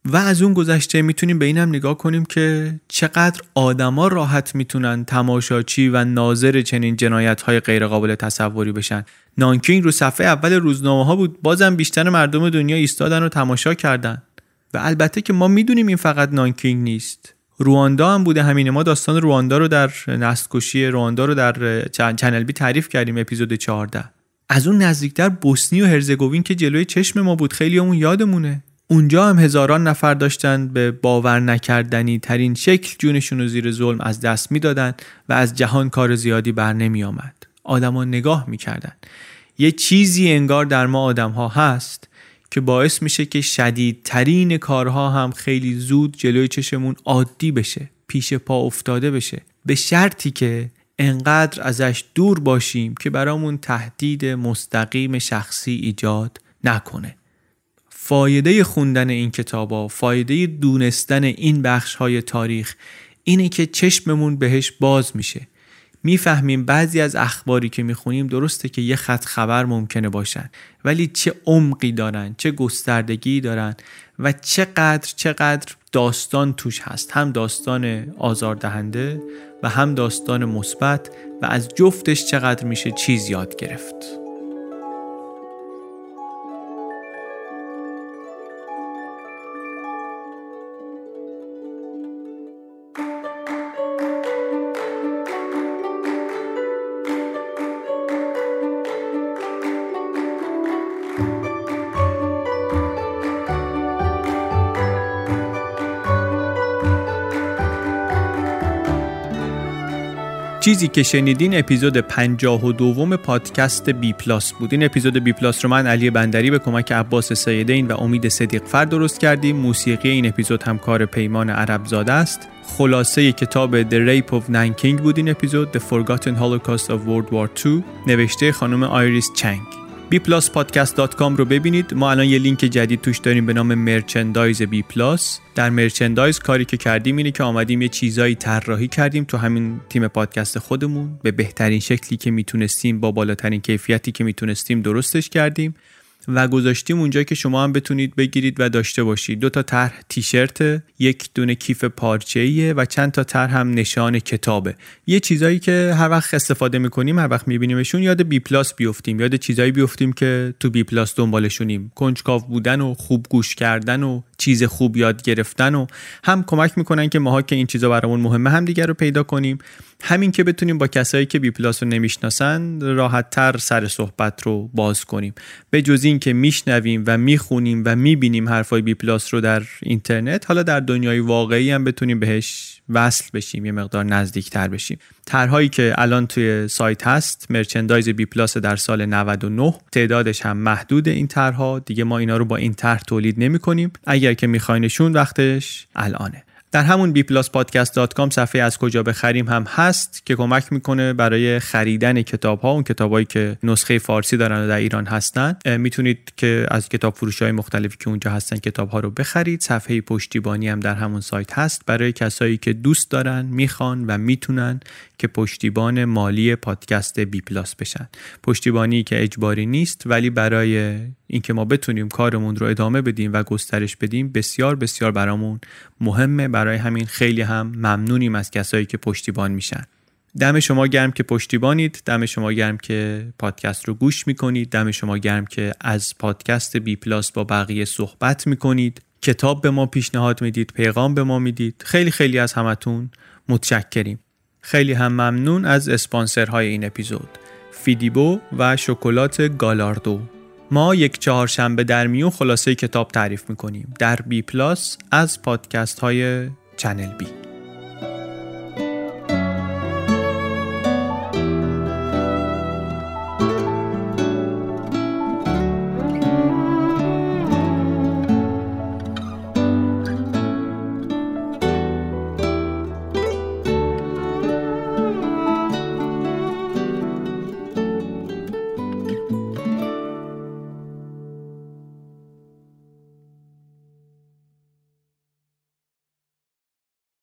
و از اون گذشته می‌تونیم به این هم نگاه کنیم که چقدر آدما راحت می‌تونن تماشاچی و ناظر چنین جنایت های غیرقابل تصوری بشن. نانکینگ رو صفحه اول روزنامه ها بود بازم بیشتر مردم دنیا ایستادن و تماشا کردن. و البته که ما می‌دونیم این فقط نانکینگ نیست. رواندا هم بوده همینه. ما داستان رواندا رو در نسل رواندا رو در چنل بی تعریف کردیم اپیزود 14 از اون نزدیکتر بوسنی و هرزگوین که جلوی چشم ما بود خیلی همون یادمونه. اونجا هم هزاران نفر داشتن به باور نکردنی ترین شکل جونشون رو زیر ظلم از دست می‌دادن و از جهان کار زیادی بر نمی آمد آدما نگاه می‌کردن. یه چیزی انگار در ما آدم ها هست که باعث میشه که شدیدترین کارها هم خیلی زود جلوی چشمون عادی بشه پیش پا افتاده بشه. به شرطی که انقدر ازش دور باشیم که برامون تهدید مستقیم شخصی ایجاد نکنه. فایده خوندن این کتابا فایده دونستن این بخش های تاریخ اینه که چشممون بهش باز میشه. می‌فهمیم بعضی از اخباری که می‌خونیم درسته که یه خط خبر ممکنه باشن ولی چه عمقی دارن چه گستردگی دارن و چقدر چقدر داستان توش هست. هم داستان آزاردهنده و هم داستان مثبت و از جفتش چقدر میشه چیز یاد گرفت. چیزی که شنیدین اپیزود 52 دوم پادکست بی پلاس بود. این اپیزود بی پلاس رو من علی بندری به کمک عباس سیدین و امید صدیق فر درست کردیم. موسیقی این اپیزود هم کار پیمان عرب زاده است. خلاصه کتاب The Rape of Nanking بود این اپیزود. The Forgotten Holocaust of World War II نوشته خانم آیریس چنگ. bpluspodcast.com رو ببینید. ما الان یه لینک جدید توش داریم به نام merchandise بی پلاس در merchandise کاری که کردیم اینه که آمدیم یه چیزایی طراحی کردیم تو همین تیم پادکست خودمون. به بهترین شکلی که می‌تونستیم با بالاترین کیفیتی که می‌تونستیم درستش کردیم. و گذاشتیم اونجا که شما هم بتونید بگیرید و داشته باشید. دو تا طرح تیشرت یک دونه کیف پارچه‌ایه و چند تا طرح هم نشان کتابه. یه چیزایی که هر وقت استفاده می‌کنیم هر وقت میبینیمشون یاد بی پلاس بیفتیم. یاد چیزایی بیفتیم که تو بی پلاس دنبالشونیم. کنجکاو بودن و خوب گوش کردن و چیز خوب یاد گرفتن و هم کمک می‌کنن که ماها که این چیزا برامون مهمه هم دیگر رو پیدا کنیم. همین که بتونیم با کسایی که بی پلاس رو نمی‌شناسن راحت تر سر صحبت رو باز کنیم. به جز این که میشنویم و می‌خونیم و می‌بینیم حرفای بی پلاس رو در اینترنت حالا در دنیای واقعی هم بتونیم بهش وصل بشیم یه مقدار نزدیک تر بشیم. طرحهایی که الان توی سایت هست merchandise بی پلاس در سال 99 تعدادش هم محدود این طرحها. دیگه ما اینا رو با این طرح تولید نمی کنیم اگر که میخواینشون وقتش الانه. در همون bpluspodcast.com صفحه از کجا بخریم هم هست که کمک می‌کنه برای خریدن کتاب ها اون کتابایی که نسخه فارسی دارن و در ایران هستن می‌تونید که از کتاب فروش های مختلفی که اونجا هستن کتاب ها رو بخرید. صفحه پشتیبانی هم در همون سایت هست. برای کسایی که دوست دارن می‌خوان و می‌تونن که پشتیبان مالی پادکست بی پلاس بشن. پشتیبانی که اجباری نیست ولی برای اینکه ما بتونیم کارمون رو ادامه بدیم و گسترش بدیم بسیار بسیار برامون مهمه. برای همین خیلی هم ممنونیم از کسایی که پشتیبان میشن. دم شما گرم که پشتیبانید. دم شما گرم که پادکست رو گوش می‌کنید. دم شما گرم که از پادکست بی پلاس با بقیه صحبت می‌کنید. کتاب به ما پیشنهاد می‌دید پیغام به ما می‌دید. خیلی خیلی از همتون متشکریم. خیلی هم ممنون از اسپانسرهای این اپیزود. فیدیبو و شکلات گالاردو. ما یک چهارشنبه در میون خلاصه کتاب تعریف می‌کنیم. در بی پلاس از پادکست های چنل بی.